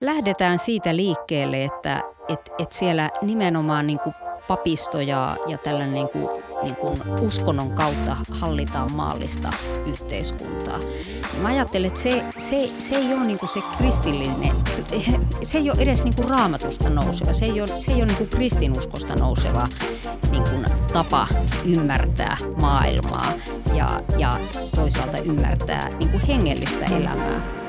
Lähdetään siitä liikkeelle, että et, et siellä nimenomaan niin kuin papisto ja, ja tällainen niin kuin, niin kuin uskonnon kautta hallitaan maallista yhteiskuntaa. Mä ajattelen, että se, se, se ei ole niin kuin se kristillinen, se ei ole edes niin kuin raamatusta nouseva, se ei ole, se ei ole niin kuin kristinuskosta nouseva niin kuin tapa ymmärtää maailmaa ja, ja toisaalta ymmärtää niin kuin hengellistä elämää.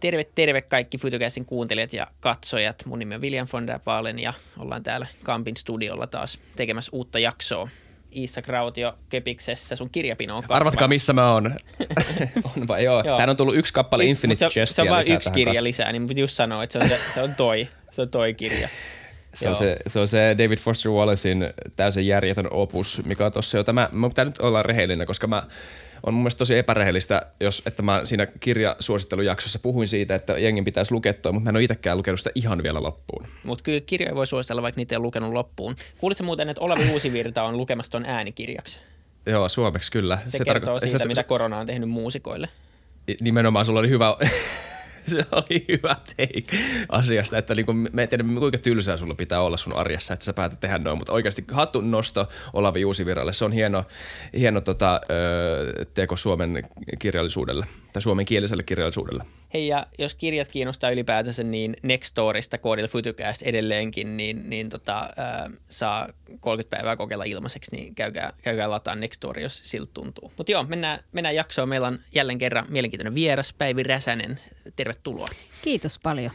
Terve, terve kaikki Fytokäsin kuuntelijat ja katsojat. Mun nimi on William von der Baalen ja ollaan täällä Kampin studiolla taas tekemässä uutta jaksoa. Iissa Krautio Kepiksessä, sun kirjapino on kasvanut. Arvatkaa missä mä oon. on vai joo. joo. Täällä on tullut yksi kappale y- Infinite se, se on vain yksi kirja kas- lisää, niin piti just sanoa, että se on, se, se on toi, se on toi kirja. Se on, se, se on se David Foster Wallacein täysin järjetön opus, mikä on tossa jo tämä, mä pitää nyt olla rehellinen, koska mä on mun mielestä tosi epärehellistä, jos, että mä siinä kirjasuosittelujaksossa puhuin siitä, että jengin pitäisi lukea toi, mutta mä en ole itsekään lukenut sitä ihan vielä loppuun. Mutta kyllä kirjoja voi suositella, vaikka niitä ei ole lukenut loppuun. Kuulitko muuten, että Olavi Uusivirta on lukemassa ton äänikirjaksi? Joo, suomeksi kyllä. Se, se kertoo tarko- siitä, se, mitä korona on tehnyt muusikoille. Nimenomaan sulla oli hyvä se oli hyvä take asiasta, että niinku, mä en tiedä kuinka tylsää sulla pitää olla sun arjessa, että sä päätät tehdä noin, mutta oikeasti hatun nosto Olavi Uusiviralle, se on hieno, hieno tota, teko Suomen kirjallisuudelle tai suomen kieliselle kirjallisuudelle. Hei ja jos kirjat kiinnostaa ylipäätänsä, niin Nextorista koodilla Fytycast edelleenkin, niin, niin tota, äh, saa 30 päivää kokeilla ilmaiseksi, niin käykää, käykää lataa Nextori, jos siltä tuntuu. Mutta joo, mennään, mennään jaksoon. Meillä on jälleen kerran mielenkiintoinen vieras, Päivi Räsänen. Tervetuloa. Kiitos paljon.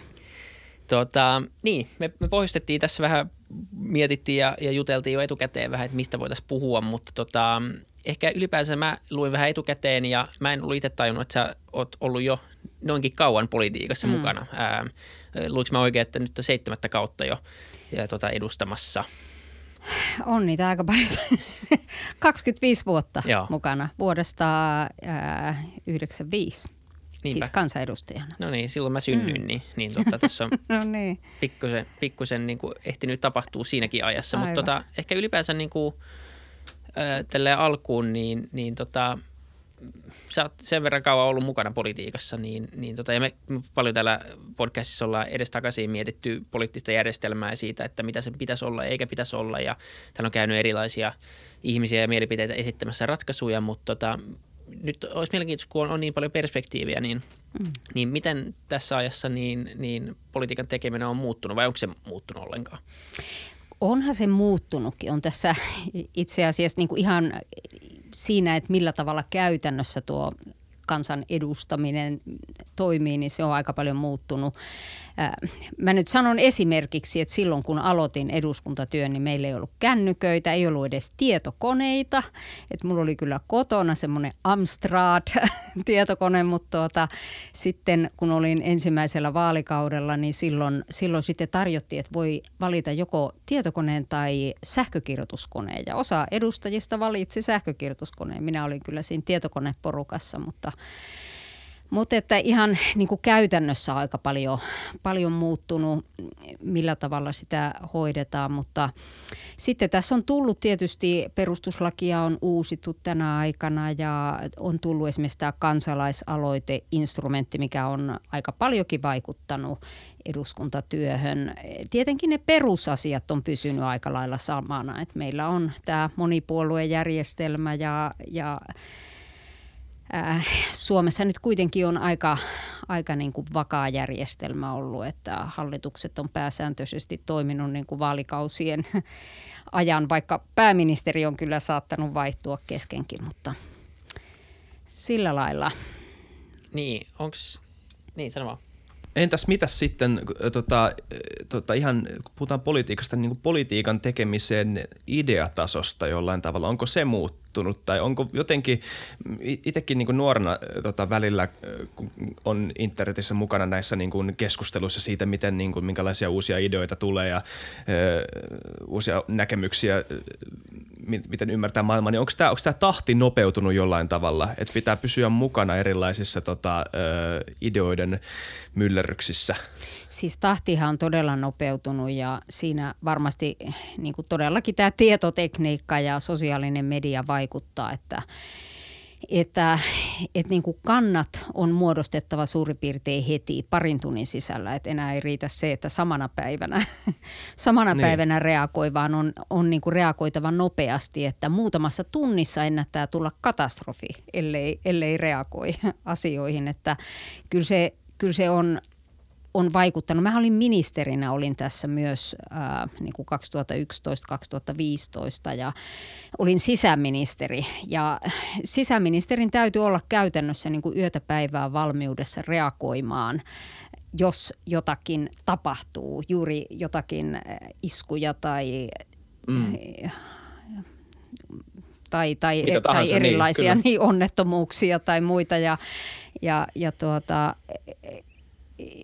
Tota, niin, me, me pohjustettiin tässä vähän, mietittiin ja, ja juteltiin jo etukäteen vähän, että mistä voitaisiin puhua, mutta tota, ehkä ylipäänsä mä luin vähän etukäteen ja mä en ollut itse tajunnut, että sä oot ollut jo noinkin kauan politiikassa mm. mukana. Ää, luinko mä oikein, että nyt on seitsemättä kautta jo ja, tota, edustamassa? On niitä aika paljon. 25 vuotta Joo. mukana vuodesta ää, 95. Niinpä. Siis kansanedustajana. No niin, silloin mä synnyin, mm. niin, niin tota, tässä on no niin. pikkusen, pikkusen niin kuin ehtinyt tapahtua siinäkin ajassa. Mutta tota, ehkä ylipäänsä niin kuin, äh, alkuun, niin, niin tota, sä oot sen verran kauan ollut mukana politiikassa, niin, niin tota, ja me paljon täällä podcastissa ollaan edestakaisin mietitty poliittista järjestelmää ja siitä, että mitä sen pitäisi olla eikä pitäisi olla. Ja täällä on käynyt erilaisia ihmisiä ja mielipiteitä esittämässä ratkaisuja, mutta tota, nyt olisi mielenkiintoista, kun on, on niin paljon perspektiiviä, niin, mm. niin miten tässä ajassa niin, niin politiikan tekeminen on muuttunut vai onko se muuttunut ollenkaan? Onhan se muuttunutkin. On tässä itse asiassa niin kuin ihan siinä, että millä tavalla käytännössä tuo kansan edustaminen toimii, niin se on aika paljon muuttunut. Mä nyt sanon esimerkiksi, että silloin kun aloitin eduskuntatyön, niin meillä ei ollut kännyköitä, ei ollut edes tietokoneita. Että mulla oli kyllä kotona semmoinen Amstrad-tietokone, mutta tuota, sitten kun olin ensimmäisellä vaalikaudella, niin silloin, silloin sitten tarjottiin, että voi valita joko tietokoneen tai sähkökirjoituskoneen. Ja osa edustajista valitsi sähkökirjoituskoneen. Minä olin kyllä siinä tietokoneporukassa, mutta mutta että ihan niin kuin käytännössä aika paljon, paljon muuttunut, millä tavalla sitä hoidetaan, mutta sitten tässä on tullut tietysti, perustuslakia on uusittu tänä aikana ja on tullut esimerkiksi tämä kansalaisaloiteinstrumentti, mikä on aika paljonkin vaikuttanut eduskuntatyöhön. Tietenkin ne perusasiat on pysynyt aika lailla samana, että meillä on tämä monipuoluejärjestelmä ja, ja äh, Suomessa nyt kuitenkin on aika, aika niin kuin vakaa järjestelmä ollut, että hallitukset on pääsääntöisesti toiminut niin kuin vaalikausien ajan, vaikka pääministeri on kyllä saattanut vaihtua keskenkin, mutta sillä lailla. Niin, onko, niin sano vaan. Entäs mitä sitten, tota, tota ihan kun puhutaan politiikasta, niin kuin politiikan tekemisen ideatasosta jollain tavalla, onko se muuttunut tai onko jotenkin, itsekin niin nuorena tota, välillä, kun on internetissä mukana näissä niin kuin keskusteluissa siitä, miten, niin kuin, minkälaisia uusia ideoita tulee ja ö, uusia näkemyksiä miten ymmärtää maailmaa, niin onko tämä, onko tämä tahti nopeutunut jollain tavalla, että pitää pysyä mukana erilaisissa tota, ideoiden myllerryksissä? Siis tahtihan on todella nopeutunut ja siinä varmasti niin kuin todellakin tämä tietotekniikka ja sosiaalinen media vaikuttaa, että että, että niin kuin kannat on muodostettava suurin piirtein heti parin tunnin sisällä, että enää ei riitä se, että samana päivänä, samana niin. päivänä reagoi, vaan on, on niin kuin reagoitava nopeasti, että muutamassa tunnissa ennättää tulla katastrofi, ellei, ellei reagoi asioihin, että kyllä se, kyllä se on on vaikuttanut. Mä olin ministerinä, olin tässä myös ää, niin kuin 2011-2015 ja olin sisäministeri. Ja sisäministerin täytyy olla käytännössä niin kuin yötä päivää valmiudessa reagoimaan jos jotakin tapahtuu, juuri jotakin iskuja tai mm tai, tai, tai niin, erilaisia niin, niin, onnettomuuksia tai muita. Ja, ja, ja tuota,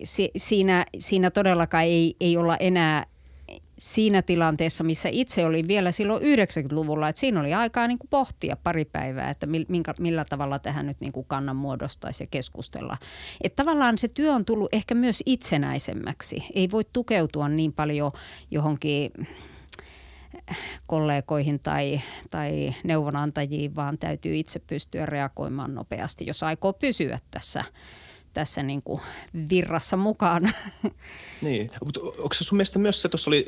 si, siinä, siinä todellakaan ei, ei olla enää siinä tilanteessa, missä itse olin vielä silloin 90-luvulla, että siinä oli aikaa niin kuin pohtia pari päivää, että minkä, millä tavalla tähän nyt niin kuin kannan muodostaisi ja keskustella. Että tavallaan se työ on tullut ehkä myös itsenäisemmäksi. Ei voi tukeutua niin paljon johonkin kollegoihin tai, tai neuvonantajiin, vaan täytyy itse pystyä reagoimaan nopeasti, jos aikoo pysyä tässä – tässä niin kuin virrassa mukaan. Niin, mutta onko se sun mielestä myös se, tuossa oli,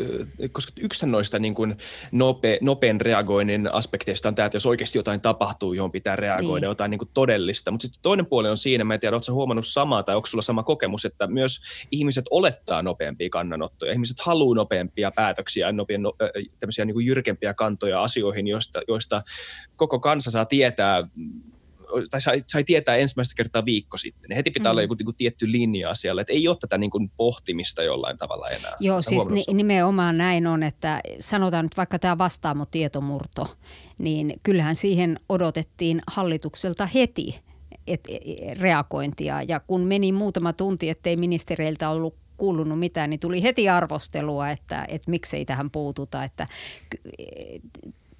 koska yksi noista niin kuin nope, nopean reagoinnin aspekteista on tämä, että jos oikeasti jotain tapahtuu, johon pitää reagoida, niin. jotain niin kuin todellista. Mutta sitten toinen puoli on siinä, mä en tiedä, oletko huomannut samaa tai onko sulla sama kokemus, että myös ihmiset olettaa nopeampia kannanottoja. Ihmiset haluaa nopeampia päätöksiä, nopean, no, tämmöisiä niin kuin jyrkempiä kantoja asioihin, joista, joista koko kansa saa tietää tai sai, sai tietää ensimmäistä kertaa viikko sitten. Ja heti pitää mm. olla joku niin kuin, tietty linja siellä, että ei ole tätä niin kuin, pohtimista jollain tavalla enää. Joo, siis ni, nimenomaan näin on, että sanotaan nyt vaikka tämä vastaamo tietomurto, niin kyllähän siihen odotettiin hallitukselta heti et, e, e, reagointia. Ja kun meni muutama tunti, ettei ministereiltä ollut kuulunut mitään, niin tuli heti arvostelua, että, että miksei tähän puututa. Että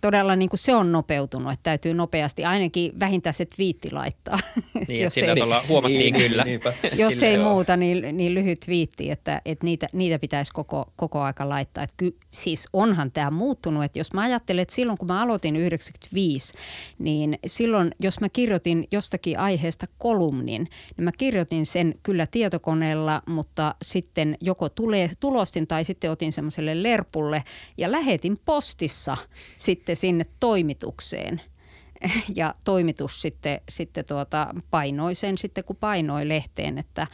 todella niin kuin se on nopeutunut, että täytyy nopeasti ainakin vähintään se twiitti laittaa. Niin, jos ei, huomattiin niin, kyllä. Niinpä. Jos sillä ei joo. muuta, niin, niin lyhyt twiitti, että, että niitä, niitä pitäisi koko, koko aika laittaa. Että ky, siis onhan tämä muuttunut, että jos mä ajattelen, että silloin kun mä aloitin 95, niin silloin jos mä kirjoitin jostakin aiheesta kolumnin, niin mä kirjoitin sen kyllä tietokoneella, mutta sitten joko tule, tulostin tai sitten otin semmoiselle lerpulle ja lähetin postissa sitten sitten sinne toimitukseen. Ja toimitus sitten, sitten tuota, painoi sen sitten, kun painoi lehteen, että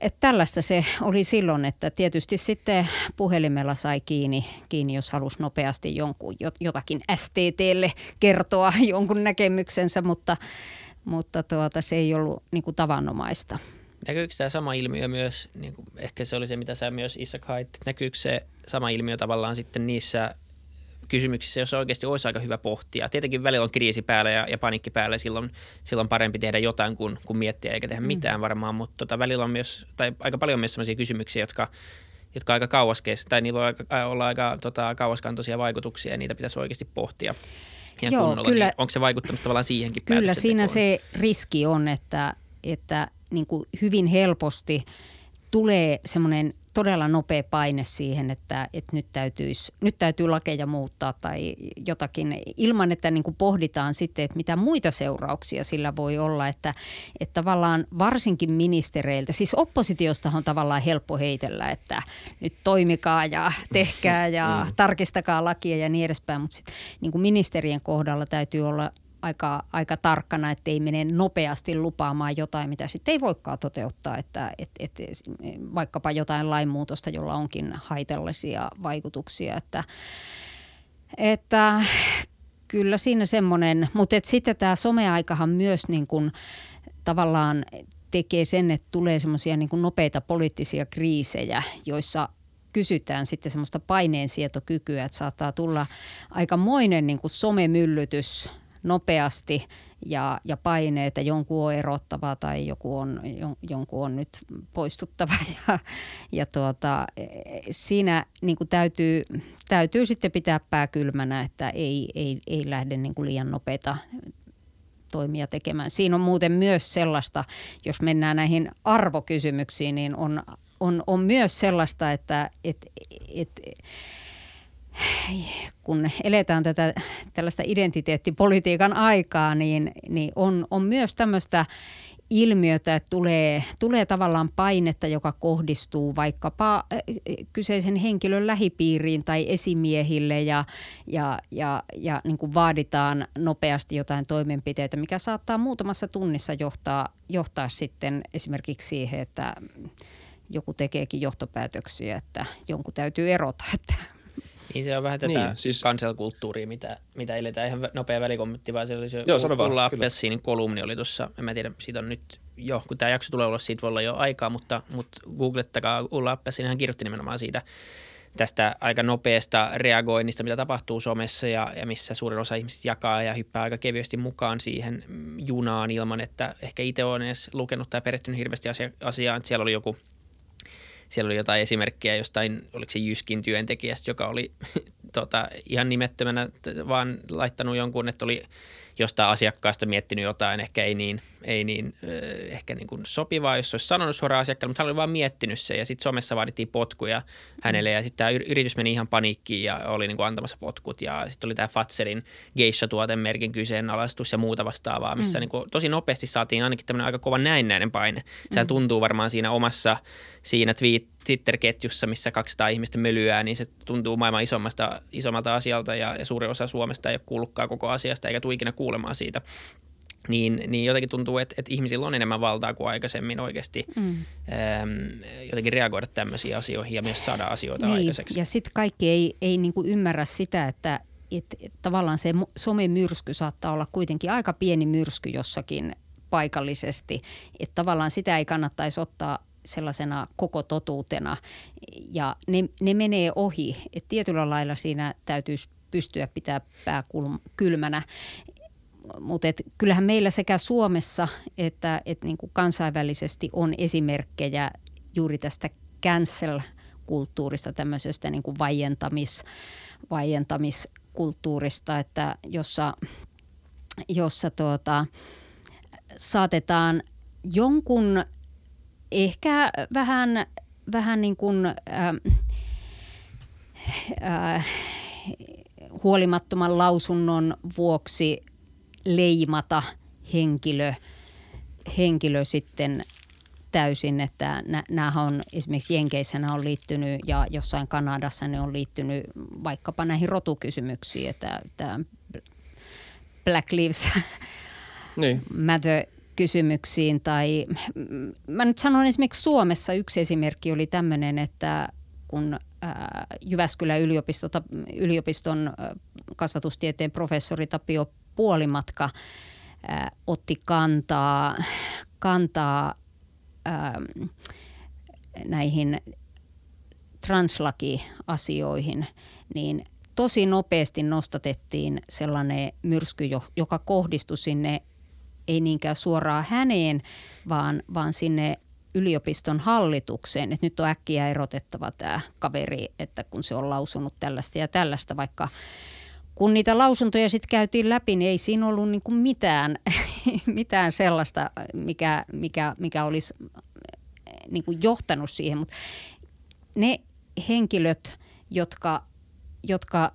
että tällaista se oli silloin, että tietysti sitten puhelimella sai kiinni, kiinni jos halusi nopeasti jonkun, jotakin STTlle kertoa jonkun näkemyksensä, mutta, mutta tuota, se ei ollut niin kuin tavanomaista. Näkyykö tämä sama ilmiö myös, niin kuin ehkä se oli se, mitä sä myös Isak hait, näkyykö se sama ilmiö tavallaan sitten niissä kysymyksissä, jos oikeasti olisi aika hyvä pohtia. Tietenkin välillä on kriisi päällä ja, ja panikki päällä, silloin, silloin parempi tehdä jotain kuin, kuin miettiä eikä tehdä mm. mitään varmaan, mutta tota, välillä on myös, tai aika paljon myös sellaisia kysymyksiä, jotka, jotka aika kauas tai niillä voi olla aika tota, kauaskantoisia vaikutuksia ja niitä pitäisi oikeasti pohtia. Ihan Joo, kunnolla, kyllä, niin onko se vaikuttanut tavallaan siihenkin Kyllä siinä se riski on, että, että niin kuin hyvin helposti tulee semmoinen todella nopea paine siihen, että, että nyt, täytyisi, nyt täytyy lakeja muuttaa tai jotakin ilman, että niin kuin pohditaan sitten, että mitä muita seurauksia sillä voi olla. Että, että tavallaan varsinkin ministereiltä, siis oppositiosta on tavallaan helppo heitellä, että nyt toimikaa ja tehkää ja mm. tarkistakaa lakia ja niin edespäin, mutta sit, niin kuin ministerien kohdalla täytyy olla aika, aika tarkkana, että ei mene nopeasti lupaamaan jotain, mitä sitten ei voikaan toteuttaa, että et, et, vaikkapa jotain lainmuutosta, jolla onkin haitallisia vaikutuksia, että, että kyllä siinä semmoinen, mutta sitten tämä someaikahan myös niin kuin tavallaan tekee sen, että tulee semmoisia niin nopeita poliittisia kriisejä, joissa kysytään sitten semmoista paineensietokykyä, että saattaa tulla aikamoinen niin kuin somemyllytys nopeasti ja, ja paineet, että jonkun on erottava tai joku on, jonkun on nyt poistuttava. Ja, ja tuota, siinä niin kuin täytyy, täytyy sitten pitää pää kylmänä, että ei, ei, ei lähde niin kuin liian nopeita toimia tekemään. Siinä on muuten myös sellaista, jos mennään näihin arvokysymyksiin, niin on, on, on myös sellaista, että et, et, kun eletään tätä tällaista identiteettipolitiikan aikaa, niin, niin on, on myös tämmöistä ilmiötä, että tulee, tulee tavallaan painetta, joka kohdistuu vaikkapa kyseisen henkilön lähipiiriin tai esimiehille ja, ja, ja, ja niin kuin vaaditaan nopeasti jotain toimenpiteitä, mikä saattaa muutamassa tunnissa johtaa, johtaa sitten esimerkiksi siihen, että joku tekeekin johtopäätöksiä, että jonkun täytyy erota, että niin se on vähän tätä niin, siis... kanselkulttuuria, mitä, mitä eletään. Ihan nopea välikommentti, vaan se oli se Joo, Ulla Appelsinin kolumni oli tuossa, en mä tiedä, siitä on nyt jo, kun tämä jakso tulee olla, siitä voi olla jo aikaa, mutta, mutta googlettakaa Ulla Appelsin, hän kirjoitti nimenomaan siitä, tästä aika nopeasta reagoinnista, mitä tapahtuu somessa ja, ja missä suurin osa ihmisistä jakaa ja hyppää aika kevyesti mukaan siihen junaan ilman, että ehkä itse on edes lukenut tai perehtynyt hirveästi asia, asiaan. Siellä oli joku – siellä oli jotain esimerkkejä jostain, oliko se Jyskin työntekijästä, joka oli tota, ihan nimettömänä vaan laittanut jonkun, että oli jostain asiakkaasta miettinyt jotain, ehkä ei niin, ei niin ehkä niin kuin sopivaa, jos olisi sanonut suoraan asiakkaalle, mutta hän oli vaan miettinyt se ja sitten somessa vaadittiin potkuja hänelle ja sitten tämä yritys meni ihan paniikkiin ja oli niin kuin antamassa potkut ja sitten oli tämä Fatserin geisha-tuotemerkin kyseenalaistus ja muuta vastaavaa, missä mm. niin kuin tosi nopeasti saatiin ainakin tämmöinen aika kova näennäinen paine. Sehän mm. tuntuu varmaan siinä omassa siinä tweet, Twitter-ketjussa, missä 200 ihmistä mölyää, niin se tuntuu maailman isommasta, isommalta asialta ja, ja suuri osa Suomesta ei ole kuullutkaan koko asiasta eikä tule ikinä kuulemaan siitä. Niin, niin jotenkin tuntuu, että, että ihmisillä on enemmän valtaa kuin aikaisemmin oikeasti mm. äm, jotenkin reagoida tämmöisiin asioihin ja myös saada asioita niin, aikaiseksi. Ja sitten kaikki ei, ei niinku ymmärrä sitä, että et, et tavallaan se somemyrsky saattaa olla kuitenkin aika pieni myrsky jossakin paikallisesti. Että tavallaan sitä ei kannattaisi ottaa sellaisena koko totuutena ja ne, ne menee ohi. Et tietyllä lailla siinä täytyisi pystyä pitää pää kylmänä. Mutta kyllähän meillä sekä Suomessa että et niinku kansainvälisesti on esimerkkejä juuri tästä cancel-kulttuurista, tämmöisestä niinku vaientamis, vaientamiskulttuurista, että jossa, jossa tuota, saatetaan jonkun ehkä vähän, vähän niin kuin, äh, äh, huolimattoman lausunnon vuoksi leimata henkilö, henkilö sitten täysin, että nämä on esimerkiksi Jenkeissä on liittynyt ja jossain Kanadassa ne on liittynyt vaikkapa näihin rotukysymyksiin, että tämä Black Lives niin. Matter kysymyksiin tai mä nyt sanon esimerkiksi Suomessa yksi esimerkki oli tämmöinen, että kun Jyväskylän yliopiston kasvatustieteen professori Tapio Puolimatka otti kantaa, kantaa näihin translakiasioihin, niin tosi nopeasti nostatettiin sellainen myrsky, joka kohdistui sinne ei niinkään suoraan häneen, vaan, vaan sinne yliopiston hallitukseen, että nyt on äkkiä erotettava tämä kaveri, että kun se on lausunut tällaista ja tällaista, vaikka kun niitä lausuntoja sitten käytiin läpi, niin ei siinä ollut niin kuin mitään, mitään sellaista, mikä, mikä, mikä olisi niin kuin johtanut siihen. Mutta ne henkilöt, jotka, jotka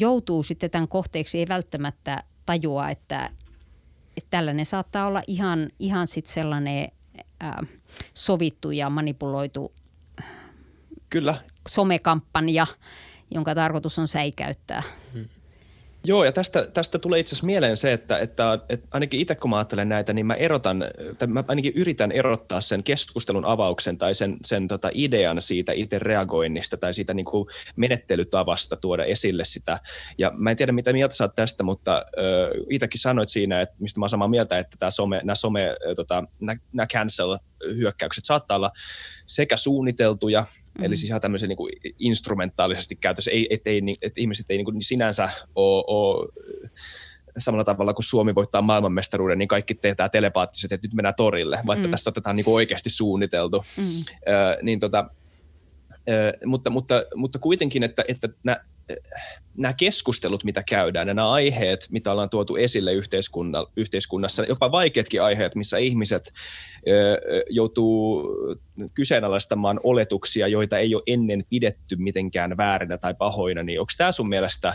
joutuu sitten tämän kohteeksi, ei välttämättä tajua, että että tällainen saattaa olla ihan, ihan sit sellainen ää, sovittu ja manipuloitu Kyllä. somekampanja, jonka tarkoitus on säikäyttää. Hmm. Joo, ja tästä, tästä tulee itse asiassa mieleen se, että, että, että ainakin itse kun mä ajattelen näitä, niin mä erotan, tai mä ainakin yritän erottaa sen keskustelun avauksen tai sen, sen tota idean siitä itse reagoinnista tai siitä niin kuin menettelytavasta tuoda esille sitä. Ja mä en tiedä, mitä mieltä sä oot tästä, mutta äh, itsekin sanoit siinä, että mistä mä oon samaa mieltä, että tämä some, nämä some, tota, nämä cancel-hyökkäykset saattaa olla sekä suunniteltuja, Mm. Eli siis ihan tämmöisen niin kuin instrumentaalisesti käytössä, ei, et, ei, et ihmiset ei niin kuin sinänsä ole, ole samalla tavalla kuin Suomi voittaa maailmanmestaruuden, niin kaikki tehdään telepaattisesti, että nyt mennään torille, vaikka mm. tästä otetaan niin kuin oikeasti suunniteltu. Mm. Ö, niin tota, ö, mutta, mutta, mutta kuitenkin, että, että nä, nämä keskustelut, mitä käydään, ja nämä aiheet, mitä ollaan tuotu esille yhteiskunnassa, jopa vaikeatkin aiheet, missä ihmiset joutuu kyseenalaistamaan oletuksia, joita ei ole ennen pidetty mitenkään väärinä tai pahoina, niin onko tämä sun mielestä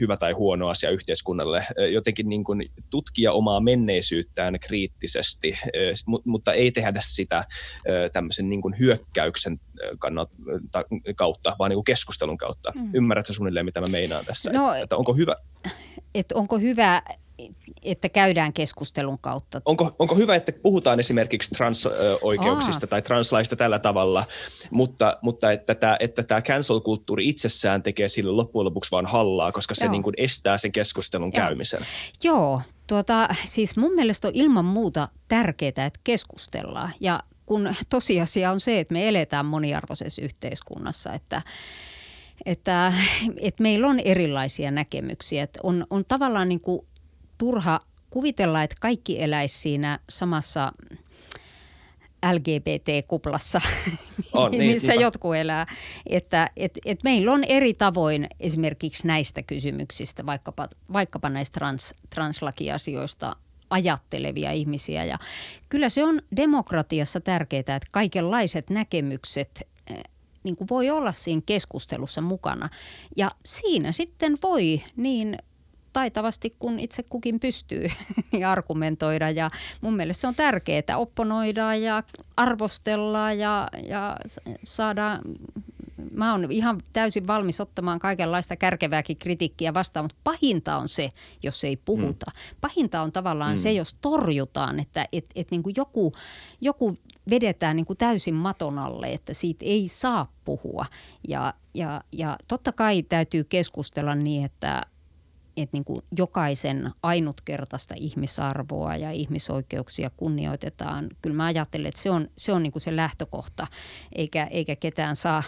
hyvä tai huono asia yhteiskunnalle? Jotenkin niin kuin tutkia omaa menneisyyttään kriittisesti, mutta ei tehdä sitä tämmöisen niin kuin hyökkäyksen kannalta, kautta, vaan niin kuin keskustelun kautta. Mm. Ymmärrätkö suunnilleen, mitä mä meinaan tässä? No, että, että onko hyvä? Että onko hyvä että käydään keskustelun kautta. Onko, onko hyvä, että puhutaan esimerkiksi transoikeuksista tai translaista tällä tavalla, mutta, mutta että tämä että tämä cancel-kulttuuri itsessään tekee sille loppujen lopuksi vain hallaa, koska se niin kuin estää sen keskustelun Joo. käymisen? Joo, tuota, siis mun mielestä on ilman muuta tärkeää, että keskustellaan. Ja kun tosiasia on se, että me eletään moniarvoisessa yhteiskunnassa, että että, että meillä on erilaisia näkemyksiä. Että on, on tavallaan niin kuin turha kuvitella, että kaikki eläisi siinä samassa LGBT-kuplassa, on, niin, missä niin, jotkut elää. Että et, et meillä on eri tavoin esimerkiksi näistä kysymyksistä, vaikkapa, vaikkapa näistä trans, translakiasioista ajattelevia ihmisiä. Ja kyllä se on demokratiassa tärkeää, että kaikenlaiset näkemykset eh, niin kuin voi olla siinä keskustelussa mukana. Ja siinä sitten voi niin taitavasti, kun itse kukin pystyy niin argumentoida. Ja mun mielestä se on tärkeää, että opponoidaan ja arvostellaan ja, ja saadaan mä oon ihan täysin valmis ottamaan kaikenlaista kärkevääkin kritiikkiä vastaan, mutta pahinta on se, jos ei puhuta. Mm. Pahinta on tavallaan mm. se, jos torjutaan, että et, et niin kuin joku, joku vedetään niin kuin täysin maton alle, että siitä ei saa puhua. Ja, ja, ja totta kai täytyy keskustella niin, että että niin kuin jokaisen ainutkertaista ihmisarvoa ja ihmisoikeuksia kunnioitetaan. Kyllä mä ajattelen, että se on se, on niin kuin se lähtökohta, eikä, eikä ketään saa,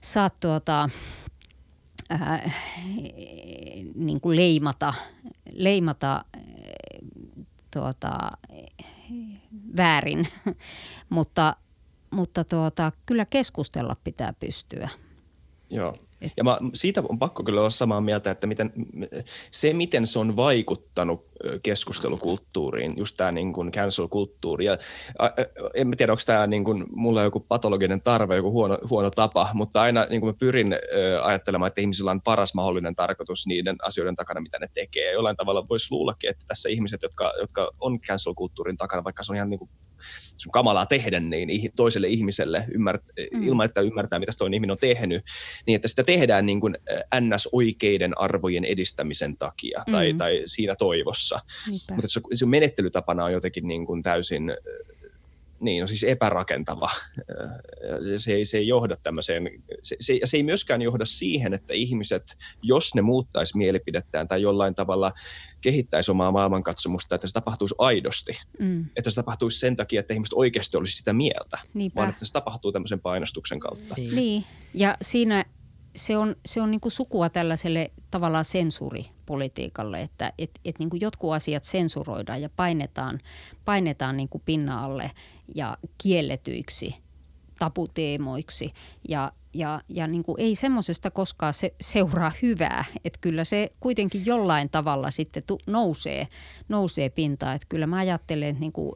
saa tuota, ää, niin kuin leimata, leimata tuota, väärin, mutta, mutta tuota, kyllä keskustella pitää pystyä. Joo, ja mä, siitä on pakko kyllä olla samaa mieltä, että miten, se, miten se on vaikuttanut keskustelukulttuuriin, just tämä niin kuin cancel-kulttuuri. Ja, en tiedä, onko tämä niin kuin, mulla joku patologinen tarve, joku huono, huono tapa, mutta aina niin kuin mä pyrin ajattelemaan, että ihmisillä on paras mahdollinen tarkoitus niiden asioiden takana, mitä ne tekee. Ja jollain tavalla voisi luullakin, että tässä ihmiset, jotka, jotka on cancel-kulttuurin takana, vaikka se on ihan niin kuin sun kamalaa tehdä niin toiselle ihmiselle ymmär, mm. ilman, että ymmärtää, mitä toinen ihminen on tehnyt, niin että sitä tehdään niin kuin NS-oikeiden arvojen edistämisen takia mm. tai, tai siinä toivossa. Niinpä. Mutta se, se menettelytapana on jotenkin niin kuin täysin niin, on siis epärakentava. Se ei, se ei johda tämmöiseen, se, se, se ei myöskään johda siihen, että ihmiset, jos ne muuttaisi mielipidettään tai jollain tavalla kehittäisi omaa maailmankatsomusta, että se tapahtuisi aidosti. Mm. Että se tapahtuisi sen takia, että ihmiset oikeasti olisi sitä mieltä, Niinpä. vaan että se tapahtuu tämmöisen painostuksen kautta. Niin, niin. ja siinä se on, se on niin kuin sukua tällaiselle tavallaan sensuuripolitiikalle, että et, et niin kuin jotkut asiat sensuroidaan ja painetaan, painetaan niin kuin pinna alle ja kielletyiksi taputeemoiksi ja, ja, ja niin kuin ei semmoisesta koskaan se, seuraa hyvää. Että kyllä se kuitenkin jollain tavalla sitten tu, nousee, nousee pintaan. Että kyllä mä ajattelen, että niin kuin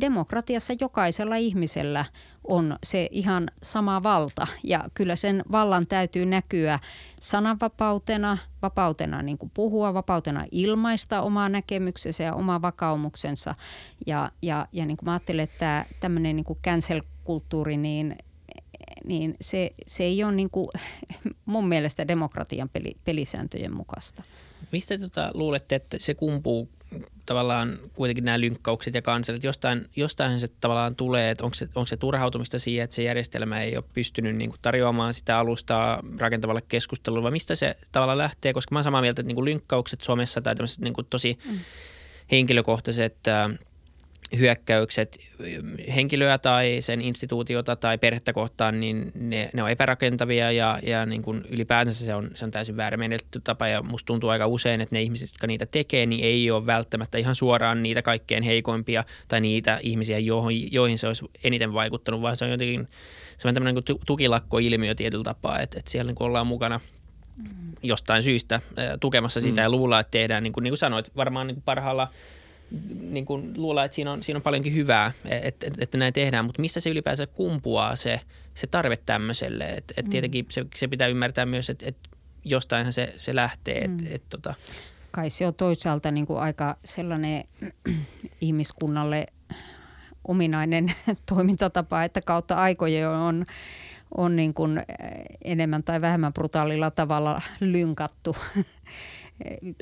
demokratiassa jokaisella ihmisellä on se ihan sama valta ja kyllä sen vallan täytyy näkyä sananvapautena, vapautena niin kuin puhua, vapautena ilmaista omaa näkemyksensä ja omaa vakaumuksensa ja, ja, ja niin kuin mä ajattelen, että tämmöinen niin cancel-kulttuuri, niin niin se, se ei ole niin kuin mun mielestä demokratian peli, pelisääntöjen mukaista. Mistä tota, luulette, että se kumpuu tavallaan kuitenkin nämä lynkkaukset ja kanselit, jostain, jostain se tavallaan tulee, että onko se, onko se turhautumista siihen, että se järjestelmä ei ole pystynyt niin kuin tarjoamaan sitä alustaa rakentavalle keskustelulle, vai mistä se tavallaan lähtee, koska mä olen samaa mieltä, että niin kuin lynkkaukset Suomessa tai tämmöiset niin kuin tosi mm. henkilökohtaiset hyökkäykset henkilöä tai sen instituutiota tai perhettä kohtaan, niin ne, ne on epärakentavia ja, ja niin kuin ylipäätänsä se on, se on täysin väärä tapa ja musta tuntuu aika usein, että ne ihmiset, jotka niitä tekee, niin ei ole välttämättä ihan suoraan niitä kaikkein heikoimpia tai niitä ihmisiä, joihin, joihin se olisi eniten vaikuttanut, vaan se on jotenkin semmoinen tämmöinen tukilakko-ilmiö tietyllä tapaa, että, että siellä niin ollaan mukana – jostain syystä tukemassa sitä mm. ja luulla, että tehdään, niin kuin, niin kuin sanoit, varmaan niin kuin parhaalla niin kuin luulla, että siinä on, siinä on paljonkin hyvää, että, että, että näin tehdään, mutta missä se ylipäänsä kumpuaa se, se tarve tämmöiselle. Että, että mm. tietenkin se, se pitää ymmärtää myös, että, että jostainhan se, se lähtee. Mm. Että, että, tota. Kai se on toisaalta niin kuin aika sellainen ihmiskunnalle ominainen toimintatapa, että kautta aikojen on on niin kuin enemmän tai vähemmän brutaalilla tavalla lynkattu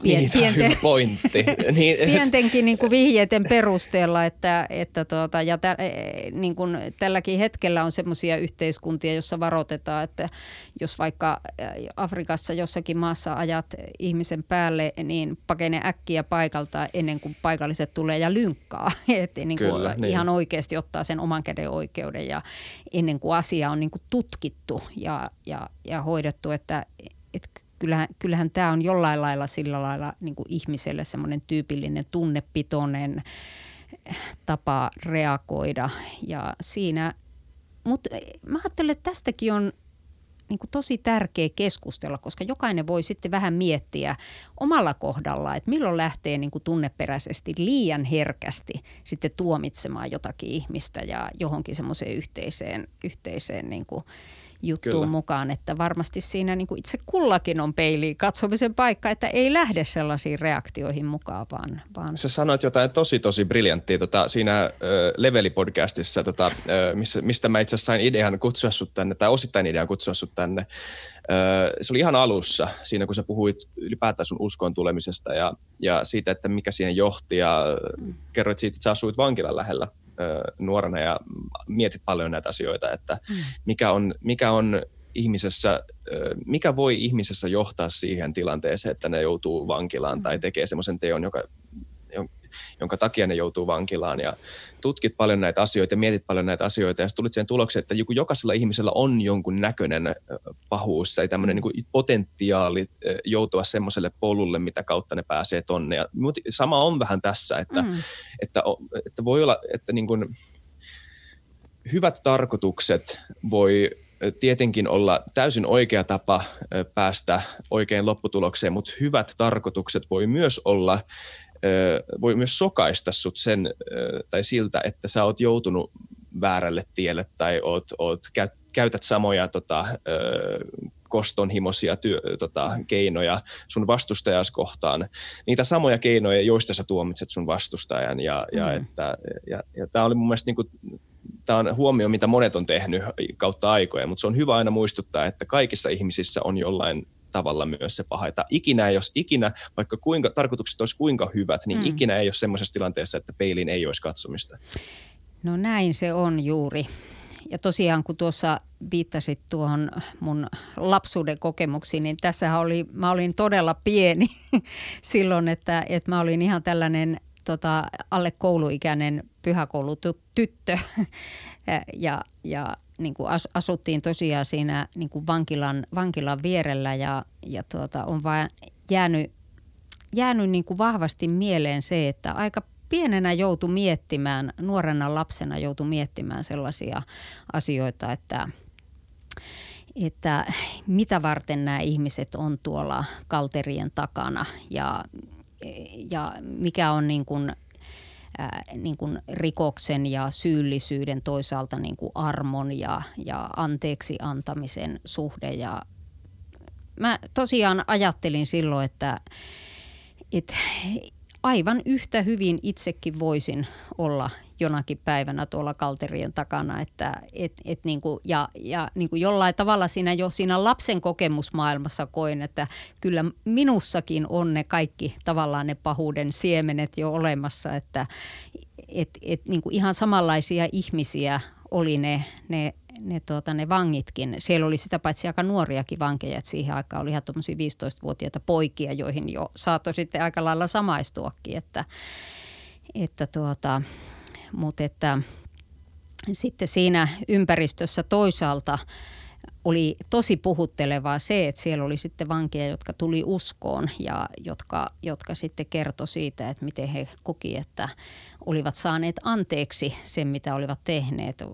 Pien, niin, pienten, pointti. niin, pientenkin niin kuin vihjeiden perusteella, että, että tuota, ja tä, e, niin kuin tälläkin hetkellä on sellaisia yhteiskuntia, jossa varoitetaan, että jos vaikka Afrikassa jossakin maassa ajat ihmisen päälle, niin pakene äkkiä paikalta ennen kuin paikalliset tulee ja lynkkaa. että niin kuin Kyllä, niin. ihan oikeasti ottaa sen oman käden oikeuden ja ennen kuin asia on niin kuin tutkittu ja, ja, ja hoidettu, että, että kyllähän, kyllähän tämä on jollain lailla sillä lailla niin kuin ihmiselle semmoinen tyypillinen tunnepitoinen tapa reagoida. Ja siinä, mutta mä ajattelen, että tästäkin on niin kuin tosi tärkeä keskustella, koska jokainen voi sitten vähän miettiä omalla kohdalla, että milloin lähtee niin kuin tunneperäisesti liian herkästi sitten tuomitsemaan jotakin ihmistä ja johonkin semmoiseen yhteiseen, yhteiseen niin kuin juttuun Kyllä. mukaan, että varmasti siinä niin kuin itse kullakin on peiliin katsomisen paikka, että ei lähde sellaisiin reaktioihin mukaan, vaan... vaan... Sä sanoit jotain tosi tosi briljanttia tota, siinä äh, Leveli-podcastissa, tota, äh, missä, mistä mä itse asiassa sain idean kutsua sut tänne, tai osittain idean kutsua sut tänne. Äh, se oli ihan alussa, siinä kun sä puhuit ylipäätään sun uskon tulemisesta ja, ja siitä, että mikä siihen johti, ja mm. kerroit siitä, että sä asuit vankilan lähellä nuorena ja mietit paljon näitä asioita, että mm. mikä on, mikä on ihmisessä, mikä voi ihmisessä johtaa siihen tilanteeseen, että ne joutuu vankilaan mm. tai tekee semmoisen teon, joka jonka takia ne joutuu vankilaan. Ja tutkit paljon näitä asioita ja mietit paljon näitä asioita ja tulit siihen tulokseen, että jokaisella ihmisellä on jonkun näköinen pahuus tai tämmöinen niin potentiaali joutua semmoiselle polulle, mitä kautta ne pääsee tonne. Ja sama on vähän tässä, että, mm. että, että voi olla, että niin kuin, hyvät tarkoitukset voi tietenkin olla täysin oikea tapa päästä oikein lopputulokseen, mutta hyvät tarkoitukset voi myös olla voi myös sokaista sut sen tai siltä, että sä oot joutunut väärälle tielle tai oot, oot, käytät samoja tota, kostonhimoisia työ, tota, keinoja sun vastustajas kohtaan. Niitä samoja keinoja, joista sä tuomitset sun vastustajan. Ja, ja, mm. että, ja, ja tämä oli mun mielestä niin kuin, tämä on huomio, mitä monet on tehnyt kautta aikoja, mutta se on hyvä aina muistuttaa, että kaikissa ihmisissä on jollain tavalla myös se paha. Että ikinä, jos ikinä, vaikka kuinka, tarkoitukset olisi kuinka hyvät, niin mm. ikinä ei ole semmoisessa tilanteessa, että peiliin ei olisi katsomista. No näin se on juuri. Ja tosiaan kun tuossa viittasit tuohon mun lapsuuden kokemuksiin, niin tässä oli, mä olin todella pieni silloin, että, että mä olin ihan tällainen tota, alle kouluikäinen pyhäkoulutyttö. ja, ja niin kuin as, asuttiin tosiaan siinä niin kuin vankilan, vankilan vierellä ja, ja tuota, on vain jäänyt, jäänyt niin kuin vahvasti mieleen se, että aika pienenä joutu miettimään, nuorena lapsena joutu miettimään sellaisia asioita, että, että mitä varten nämä ihmiset on tuolla kalterien takana ja, ja mikä on niin kuin ää, niin kuin rikoksen ja syyllisyyden toisaalta niin kuin armon ja, ja anteeksi antamisen suhde. Ja mä tosiaan ajattelin silloin, että, että aivan yhtä hyvin itsekin voisin olla jonakin päivänä tuolla kalterien takana. Että, et, et niin kuin, ja ja niin kuin jollain tavalla siinä jo siinä lapsen kokemusmaailmassa koin, että kyllä minussakin on ne kaikki tavallaan ne pahuuden siemenet jo olemassa, että et, et, niin kuin ihan samanlaisia ihmisiä oli ne, ne ne, tuota, ne vangitkin. Siellä oli sitä paitsi aika nuoriakin vankeja, että siihen aikaan oli ihan tuommoisia 15-vuotiaita poikia, joihin jo saattoi sitten aika lailla samaistuakin, että, että tuota, mutta että sitten siinä ympäristössä toisaalta oli tosi puhuttelevaa se, että siellä oli sitten vankeja, jotka tuli uskoon ja jotka, jotka sitten kertoi siitä, että miten he koki, että olivat saaneet anteeksi sen, mitä olivat tehneet.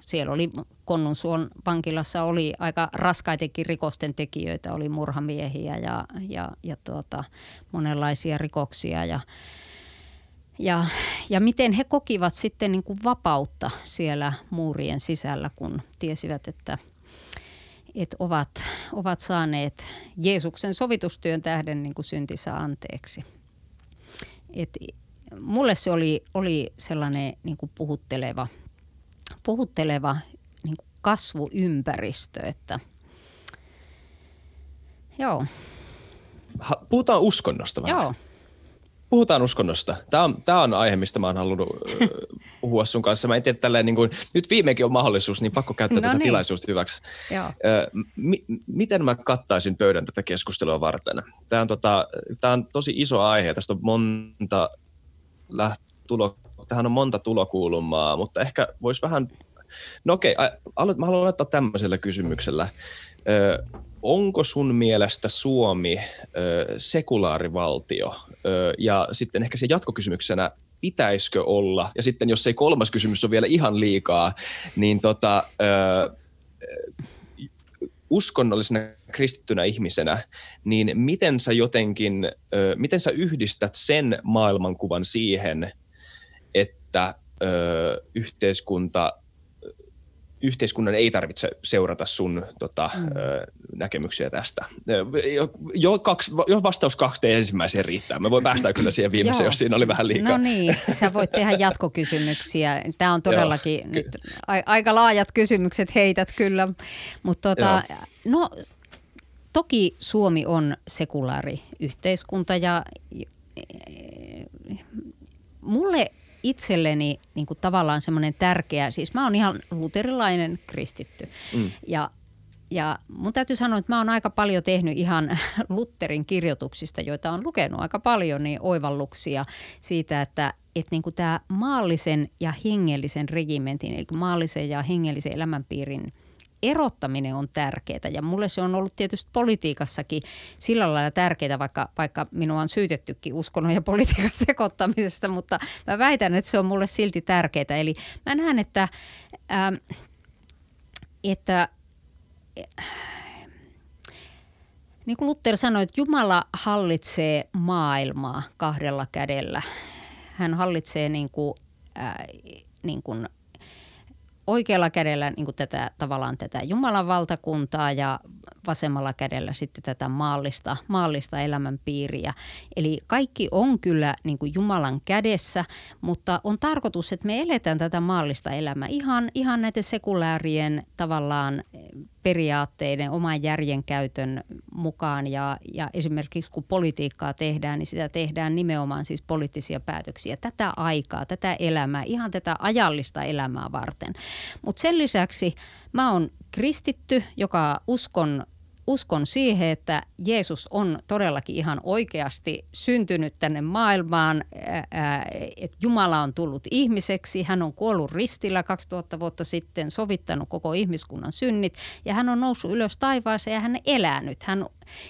Siellä oli Konnunsuon vankilassa oli aika raskaitenkin rikosten tekijöitä, oli murhamiehiä ja, ja, ja tuota, monenlaisia rikoksia ja ja, ja miten he kokivat sitten niin kuin vapautta siellä muurien sisällä, kun tiesivät, että – että ovat, ovat saaneet Jeesuksen sovitustyön tähden niin kuin syntissä anteeksi. Et mulle se oli, oli sellainen niin kuin puhutteleva, puhutteleva niin kuin kasvuympäristö, että joo. Puhutaan uskonnosta vähän. Joo puhutaan uskonnosta. Tämä on, tämä on aihe, mistä mä oon halunnut puhua sun kanssa. Mä en tiedä tälleen, niin kuin, nyt viimeinkin on mahdollisuus, niin pakko käyttää no tätä niin. tilaisuutta hyväksi. Joo. M- miten mä kattaisin pöydän tätä keskustelua varten? Tämä on, tota, tämä on tosi iso aihe. Tästä on monta lähtulo, tähän on monta tulokulmaa, mutta ehkä voisi vähän... No okei, okay, mä haluan aloittaa tämmöisellä kysymyksellä onko sun mielestä Suomi ö, sekulaarivaltio? Ö, ja sitten ehkä se jatkokysymyksenä, pitäisikö olla? Ja sitten jos ei kolmas kysymys on vielä ihan liikaa, niin tota, ö, uskonnollisena kristittynä ihmisenä, niin miten sä jotenkin, ö, miten sä yhdistät sen maailmankuvan siihen, että ö, yhteiskunta yhteiskunnan ei tarvitse seurata sun tota, mm. näkemyksiä tästä. Jo, jo, kaksi, jo vastaus kahteen ensimmäiseen riittää. Mä voin päästä kyllä siihen viimeiseen, jos siinä oli vähän liikaa. No niin, sä voit tehdä jatkokysymyksiä. Tämä on todellakin nyt a- aika laajat kysymykset heität kyllä. Mutta tota, no, toki Suomi on sekulaari yhteiskunta ja mulle – itselleni niin kuin tavallaan semmoinen tärkeä, siis mä oon ihan luterilainen kristitty mm. ja ja mun täytyy sanoa, että mä oon aika paljon tehnyt ihan Lutterin kirjoituksista, joita on lukenut aika paljon, niin oivalluksia siitä, että että niin kuin tämä maallisen ja hengellisen regimentin, eli maallisen ja hengellisen elämänpiirin – erottaminen on tärkeää ja mulle se on ollut tietysti politiikassakin sillä lailla tärkeää, vaikka, vaikka minua on syytettykin uskonnon ja politiikan sekoittamisesta, mutta mä väitän, että se on mulle silti tärkeää. Eli mä näen, että, ähm, että äh, niin kuin Luther sanoi, että Jumala hallitsee maailmaa kahdella kädellä. Hän hallitsee niin kuin, äh, niin kuin oikealla kädellä niin kuin tätä, tavallaan tätä Jumalan valtakuntaa ja vasemmalla kädellä sitten tätä maallista, maallista elämänpiiriä. Eli kaikki on kyllä niin kuin Jumalan kädessä, mutta on tarkoitus, että me eletään tätä maallista elämää ihan, ihan näiden sekulaarien tavallaan periaatteiden, oman järjen käytön mukaan ja, ja esimerkiksi kun politiikkaa tehdään, niin sitä tehdään nimenomaan siis poliittisia päätöksiä tätä aikaa, tätä elämää, ihan tätä ajallista elämää varten. Mutta sen lisäksi mä oon kristitty, joka uskon uskon siihen, että Jeesus on todellakin ihan oikeasti syntynyt tänne maailmaan, että Jumala on tullut ihmiseksi, hän on kuollut ristillä 2000 vuotta sitten, sovittanut koko ihmiskunnan synnit ja hän on noussut ylös taivaaseen ja hän elää nyt. Hän,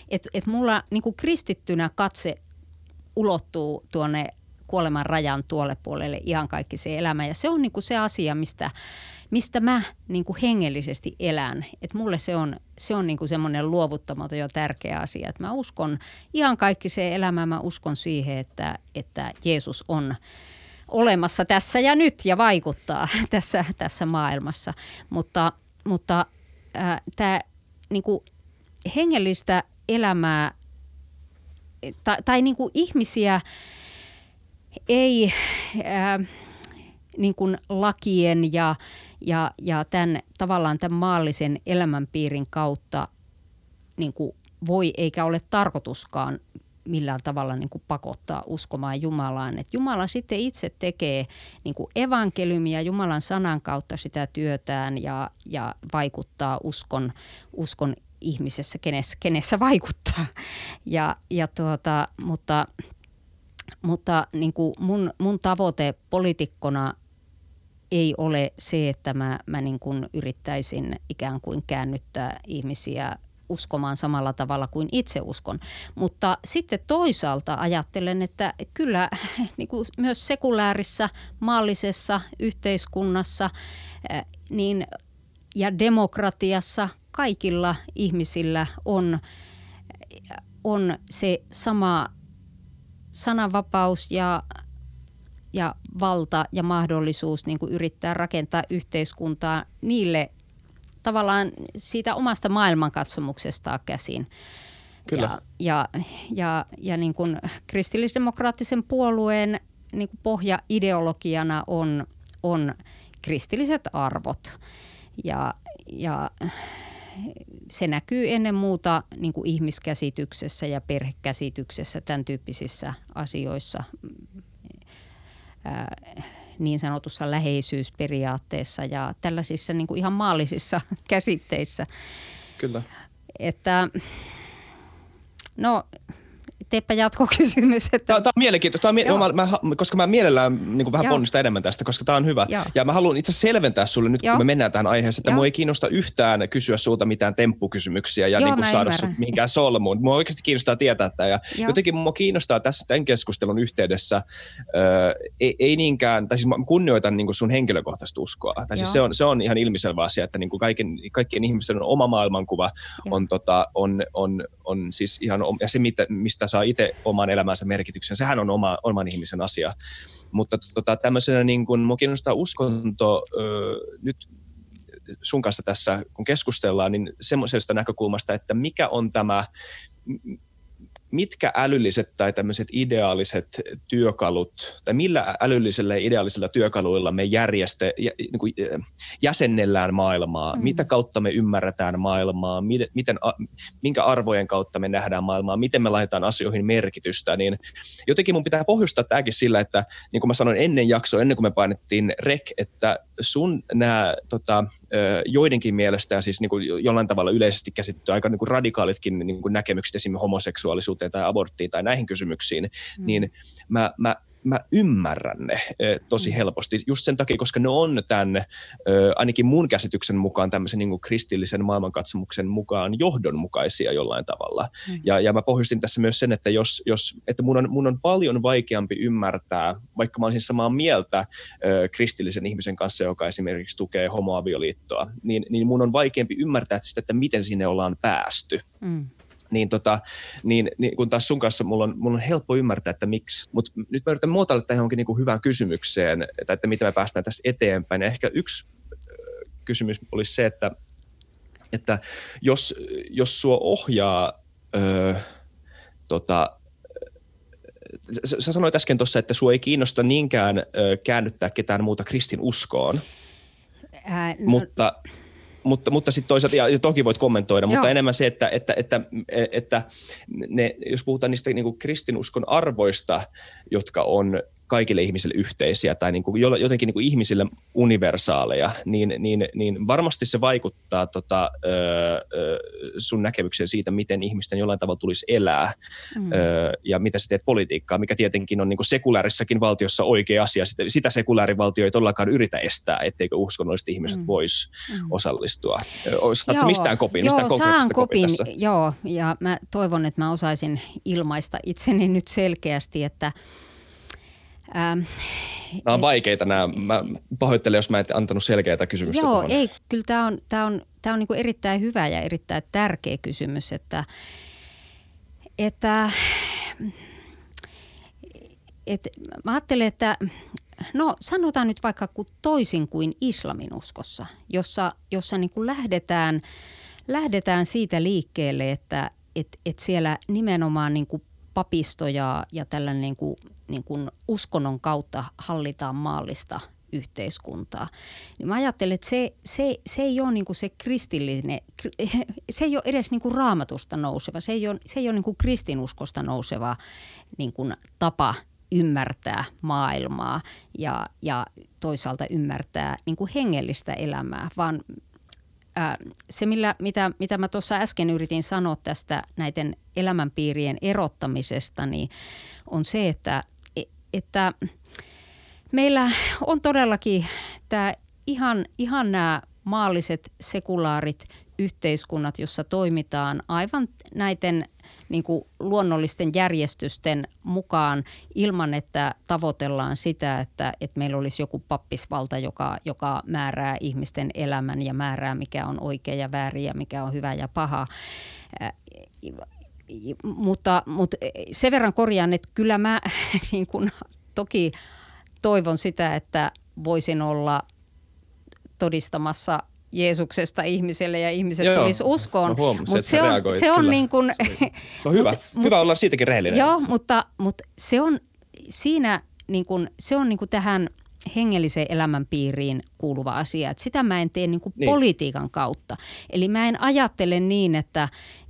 et, et mulla niin kuin kristittynä katse ulottuu tuonne kuoleman rajan tuolle puolelle ihan kaikki se elämä ja se on niin kuin se asia, mistä mistä mä niin kuin hengellisesti elän. Et mulle se on, se on niin kuin semmoinen luovuttamaton ja tärkeä asia. Et mä uskon ihan kaikki se elämä, mä uskon siihen, että, että Jeesus on olemassa tässä ja nyt ja vaikuttaa tässä, tässä maailmassa. Mutta, mutta äh, tämä niin hengellistä elämää tai, tai niin kuin ihmisiä ei... Äh, niin kuin lakien ja, ja, ja tämän, tavallaan tämän maallisen elämänpiirin kautta niin kuin voi eikä ole tarkoituskaan millään tavalla niin kuin pakottaa uskomaan Jumalaan. Et Jumala sitten itse tekee niin kuin evankeliumia Jumalan sanan kautta sitä työtään ja, ja vaikuttaa uskon, uskon ihmisessä, kenessä, kenessä vaikuttaa. Ja, ja tuota, mutta mutta niin kuin mun, mun tavoite poliitikkona ei ole se, että mä, mä niin kuin yrittäisin ikään kuin käännyttää ihmisiä uskomaan samalla tavalla kuin itse uskon. Mutta sitten toisaalta ajattelen, että kyllä niin kuin myös sekulaarissa maallisessa yhteiskunnassa niin, ja demokratiassa kaikilla ihmisillä on, on se sama sananvapaus ja ja valta ja mahdollisuus niin kuin yrittää rakentaa yhteiskuntaa niille tavallaan siitä omasta maailmankatsomuksestaan käsin. Kyllä. Ja, ja, ja, ja niin kuin kristillisdemokraattisen puolueen niin kuin pohjaideologiana on, on kristilliset arvot. Ja, ja se näkyy ennen muuta niin kuin ihmiskäsityksessä ja perhekäsityksessä, tämän tyyppisissä asioissa niin sanotussa läheisyysperiaatteessa ja tällaisissa niin kuin ihan maallisissa käsitteissä. Kyllä. Että no teepä jatkokysymys. Että... Tämä, tämä on mielenkiintoista, tämä on, mä, mä, koska mä mielellään niin vähän ponnistan enemmän tästä, koska tämä on hyvä. Joo. Ja mä haluan itse selventää sulle nyt, Joo. kun me mennään tähän aiheeseen, että mua ei kiinnosta yhtään kysyä sulta mitään temppukysymyksiä ja Joo, niin kuin saada sut mihinkään solmuun. Mua oikeasti kiinnostaa tietää tämä. Ja Joo. jotenkin mua kiinnostaa tässä tämän keskustelun yhteydessä, äh, ei, ei niinkään, tai siis mä kunnioitan niin kuin sun henkilökohtaista uskoa. Tai siis se, on, se on ihan ilmiselvä asia, että niin kuin kaiken, kaikkien ihmisten oma maailmankuva on, tota, on, on, on siis ihan, ja se mitä, mistä saa itse oman elämänsä merkityksen. Sehän on oma, oman ihmisen asia. Mutta tota, tämmöisenä niin kuin, mua kiinnostaa uskonto ö, nyt sun kanssa tässä, kun keskustellaan, niin semmoisesta näkökulmasta, että mikä on tämä, mitkä älylliset tai tämmöiset ideaaliset työkalut, tai millä älyllisellä ja ideaalisella työkaluilla me järjestä, jä, niin kuin, jäsennellään maailmaa, mm. mitä kautta me ymmärretään maailmaa, miten, miten, minkä arvojen kautta me nähdään maailmaa, miten me laitetaan asioihin merkitystä, niin jotenkin mun pitää pohjustaa tämäkin sillä, että niin kuin mä sanoin ennen jaksoa, ennen kuin me painettiin rek, että sun nämä tota, joidenkin mielestä, siis niin kuin jollain tavalla yleisesti käsitetty aika niin kuin radikaalitkin niin kuin näkemykset esimerkiksi homoseksuaalisuuteen tai aborttiin tai näihin kysymyksiin, mm. niin mä, mä mä ymmärrän ne tosi mm. helposti just sen takia, koska ne on tämän, ainakin mun käsityksen mukaan tämmöisen niin kristillisen maailmankatsomuksen mukaan johdonmukaisia jollain tavalla. Mm. Ja, ja mä pohjustin tässä myös sen, että, jos, jos, että mun, on, mun on paljon vaikeampi ymmärtää, vaikka mä olisin samaa mieltä kristillisen ihmisen kanssa, joka esimerkiksi tukee homoavioliittoa, niin, niin mun on vaikeampi ymmärtää sitä, että miten sinne ollaan päästy. Mm niin, tota, niin, niin kun taas sun kanssa mulla on, mulla on helppo ymmärtää, että miksi. Mutta nyt mä yritän muotoilla tähän johonkin niin kuin hyvään kysymykseen, että, että miten me päästään tässä eteenpäin. Ja ehkä yksi kysymys olisi se, että, että jos, jos sua ohjaa öö, tota, sä sanoit äsken tuossa, että sua ei kiinnosta niinkään ö, käännyttää ketään muuta kristin uskoon, Ää, no, mutta mutta, mutta sitten toisaalta, ja toki voit kommentoida, Joo. mutta enemmän se, että, että, että, että ne, jos puhutaan niistä niin kuin kristinuskon arvoista, jotka on kaikille ihmisille yhteisiä tai niin kuin jotenkin niin kuin ihmisille universaaleja, niin, niin, niin varmasti se vaikuttaa tota, sun näkemykseen siitä, miten ihmisten jollain tavalla tulisi elää mm. ja mitä sä teet politiikkaa, mikä tietenkin on niin kuin sekulaarissakin valtiossa oikea asia. Sitä, sitä sekulaarivaltio ei todellakaan yritä estää, etteikö uskonnolliset ihmiset mm. vois mm. osallistua. Saatko mistään kopin, joo, mistään saan kopin, tässä? Joo, ja mä toivon, että mä osaisin ilmaista itseni nyt selkeästi, että – Ähm, nämä on vaikeita nämä. Mä pahoittelen, jos mä en antanut selkeää kysymystä. Joo, tuohon. ei. Kyllä tämä on, tämä on, tämä on niin erittäin hyvä ja erittäin tärkeä kysymys, että, että, että mä ajattelen, että no sanotaan nyt vaikka toisin kuin islamin uskossa, jossa, jossa niin kuin lähdetään, lähdetään siitä liikkeelle, että et, et siellä nimenomaan niin kuin papisto ja, ja tällainen niin kuin, niin kuin uskonnon kautta hallitaan maallista yhteiskuntaa. Niin mä ajattelen, että se, se, se ei ole niin se kristillinen, se ei ole edes niin raamatusta nouseva, se ei ole, se ei ole niin kristinuskosta nouseva niin tapa ymmärtää maailmaa ja, ja toisaalta ymmärtää niin hengellistä elämää, vaan se, millä, mitä, mitä mä tuossa äsken yritin sanoa tästä näiden elämänpiirien erottamisesta, niin on se, että, että meillä on todellakin että ihan, ihan nämä maalliset sekulaarit yhteiskunnat, jossa toimitaan aivan näiden niin kuin luonnollisten järjestysten mukaan ilman, että tavoitellaan sitä, että, että meillä olisi joku pappisvalta, joka, joka määrää ihmisten elämän ja määrää, mikä on oikea ja väärin ja mikä on hyvä ja paha. Äh, mutta, mutta sen verran korjaan, että kyllä mä niin kuin, toki toivon sitä, että voisin olla todistamassa Jeesuksesta ihmiselle ja ihmiset joo, tulisi uskoon. No mutta se on, se on niin kuin, no hyvä, mut, hyvä olla siitäkin rehellinen. Joo, mutta, mutta se on siinä niin kuin, se on niin kuin tähän hengelliseen elämän piiriin kuuluva asia. Että sitä mä en tee niin kuin niin. politiikan kautta. Eli mä en ajattele niin, että,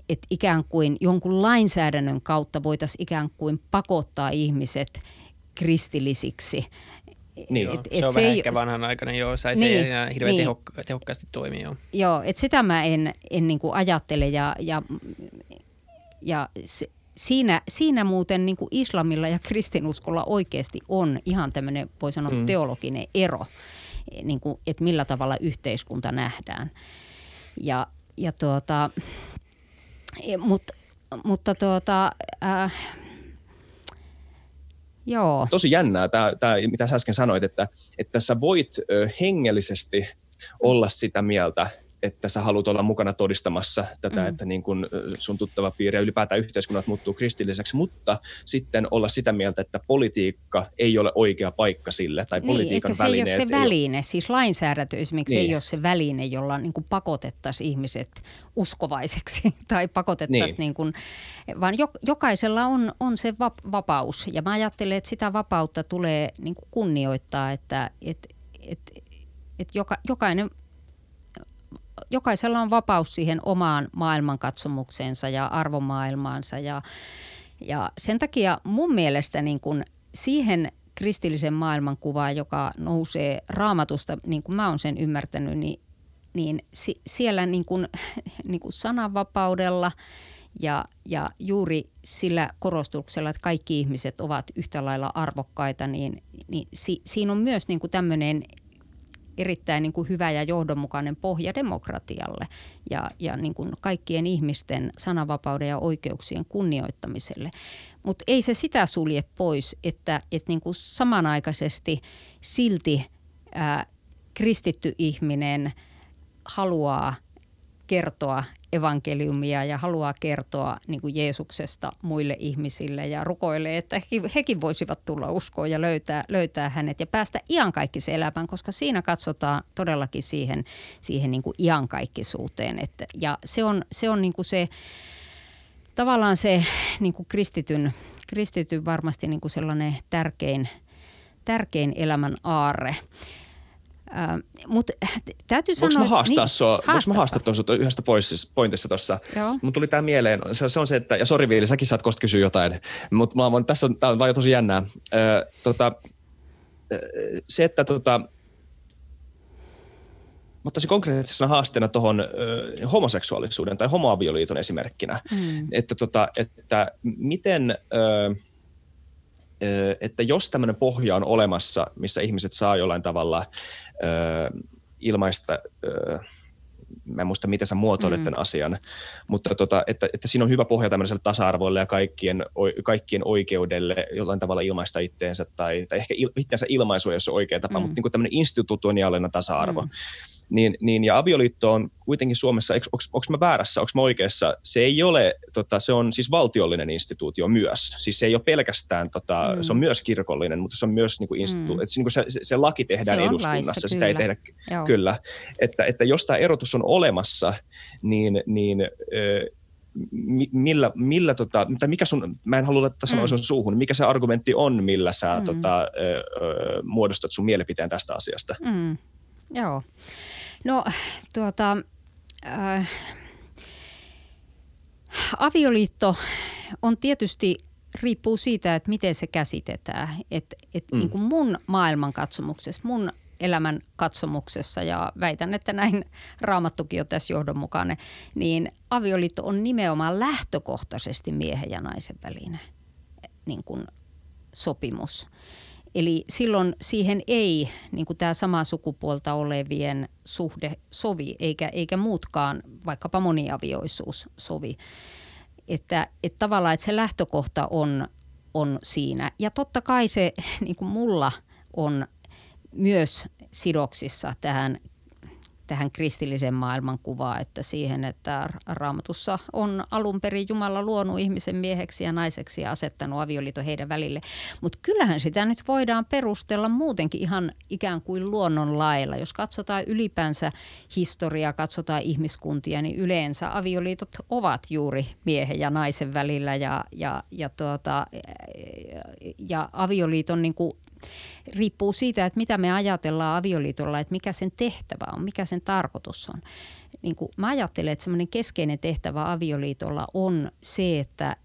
että ikään kuin jonkun lainsäädännön kautta voitaisiin ikään kuin pakottaa ihmiset kristillisiksi – niin. Et, et se on se vähän ei, ehkä vanhanaikainen, joo, sai niin, se enää hirveän niin. tehokka, tehokkaasti toimia. Joo, joo että sitä mä en, en niin kuin ajattele ja, ja, ja se, siinä, siinä muuten niin kuin islamilla ja kristinuskolla oikeasti on ihan tämmöinen, voi sanoa, mm. teologinen ero, niin kuin, että millä tavalla yhteiskunta nähdään. Ja, ja tuota, mutta, mutta tuota, äh, Joo. Tosi jännää tämä, tämä mitä sä äsken sanoit, että, että sä voit hengellisesti olla sitä mieltä, että sä haluat olla mukana todistamassa tätä, mm. että niin kun sun tuttava piiri ja ylipäätään yhteiskunnat muuttuu kristilliseksi, mutta sitten olla sitä mieltä, että politiikka ei ole oikea paikka sille, tai niin, politiikan se välineet ei ole se väline, ole... siis lainsäädäntö esimerkiksi niin. ei ole se väline, jolla niin kuin pakotettaisiin ihmiset uskovaiseksi tai pakotettaisiin, niin. niin kuin, vaan jokaisella on, on se vapaus, ja mä ajattelen, että sitä vapautta tulee niin kuin kunnioittaa, että et, et, et joka, jokainen jokaisella on vapaus siihen omaan maailmankatsomukseensa ja arvomaailmaansa. Ja, ja sen takia mun mielestä niin kuin siihen kristillisen maailmankuvaan, joka nousee raamatusta, niin kuin mä oon sen ymmärtänyt, niin, niin si, siellä niin kuin, niin kuin sananvapaudella ja, ja juuri sillä korostuksella, että kaikki ihmiset ovat yhtä lailla arvokkaita, niin, niin si, siinä on myös niin kuin tämmöinen erittäin niin kuin hyvä ja johdonmukainen pohja demokratialle ja, ja niin kuin kaikkien ihmisten sananvapauden ja oikeuksien kunnioittamiselle. Mutta ei se sitä sulje pois, että, että niin kuin samanaikaisesti silti ää, kristitty ihminen haluaa kertoa evankeliumia ja haluaa kertoa niin kuin Jeesuksesta muille ihmisille ja rukoilee, että hekin voisivat tulla uskoon ja löytää, löytää hänet ja päästä iankaikkiseen elämään, koska siinä katsotaan todellakin siihen, siihen niin kuin iankaikkisuuteen. Että, ja se on, se on niin kuin se, tavallaan se niin kuin kristityn, kristityn varmasti niin kuin sellainen tärkein, tärkein elämän aarre. Äh, Mutta täytyy sanoa... Voinko mä haastaa niin, sua, voinko mä haastaa tuossa yhdestä pointissa, pointissa tuossa? Mun tuli tämä mieleen, se, se, on se, että, ja sori Viili, säkin saat kosta kysyä jotain, mutta mä voin, tässä on, tää on vaan tosi jännää. Ö, tota, se, että tota, mä ottaisin konkreettisena haasteena tuohon homoseksuaalisuuden tai homoavioliiton esimerkkinä, mm. että, tota, että miten... Ö, että jos tämmöinen pohja on olemassa, missä ihmiset saa jollain tavalla ilmaista, mä en muista miten sä muotoilet mm. tämän asian, mutta tota, että, että siinä on hyvä pohja tämmöiselle tasa-arvoille ja kaikkien, kaikkien oikeudelle jollain tavalla ilmaista itteensä tai, tai ehkä il, itseensä ilmaisua, jos on oikea tapa, mm. mutta niin kuin tämmöinen institutionaalinen tasa-arvo. Mm niin, niin ja avioliitto on kuitenkin Suomessa, onko mä väärässä, onko mä oikeassa, se ei ole, tota, se on siis valtiollinen instituutio myös. Siis se ei ole pelkästään, tota, mm. se on myös kirkollinen, mutta se on myös niin kuin instituutio. Mm. Et, niin kuin se, se, laki tehdään se eduskunnassa, laissa, sitä kyllä. ei tehdä, Joo. kyllä. Että, että jos tämä erotus on olemassa, niin, niin millä, millä tota, tai mikä sun, mä en halua laittaa sanoa mm. sun suuhun, mikä se argumentti on, millä sä mm. tota, ö, ö, muodostat sun mielipiteen tästä asiasta? Mm. Joo. No tuota, äh, avioliitto on tietysti riippuu siitä, että miten se käsitetään. Et, et mm. niin kuin mun maailmankatsomuksessa, mun elämän katsomuksessa ja väitän, että näin raamattukin on tässä johdonmukainen, niin avioliitto on nimenomaan lähtökohtaisesti miehen ja naisen välinen niin kuin sopimus. Eli silloin siihen ei niin tämä samaa sukupuolta olevien suhde sovi, eikä, eikä muutkaan, vaikkapa moniavioisuus sovi. Että, että tavallaan että se lähtökohta on, on siinä. Ja totta kai se niin kuin mulla on myös sidoksissa tähän tähän kristilliseen maailmankuvaan, että siihen, että raamatussa on alun perin Jumala luonut ihmisen mieheksi ja naiseksi ja asettanut avioliiton heidän välille. Mutta kyllähän sitä nyt voidaan perustella muutenkin ihan ikään kuin luonnonlailla. Jos katsotaan ylipäänsä historiaa, katsotaan ihmiskuntia, niin yleensä avioliitot ovat juuri miehen ja naisen välillä ja, ja, ja, tuota, ja avioliiton niin kuin riippuu siitä, että mitä me ajatellaan avioliitolla, että mikä sen tehtävä on, mikä sen tarkoitus on. Niin kuin mä ajattelen, että semmoinen keskeinen tehtävä avioliitolla on se, että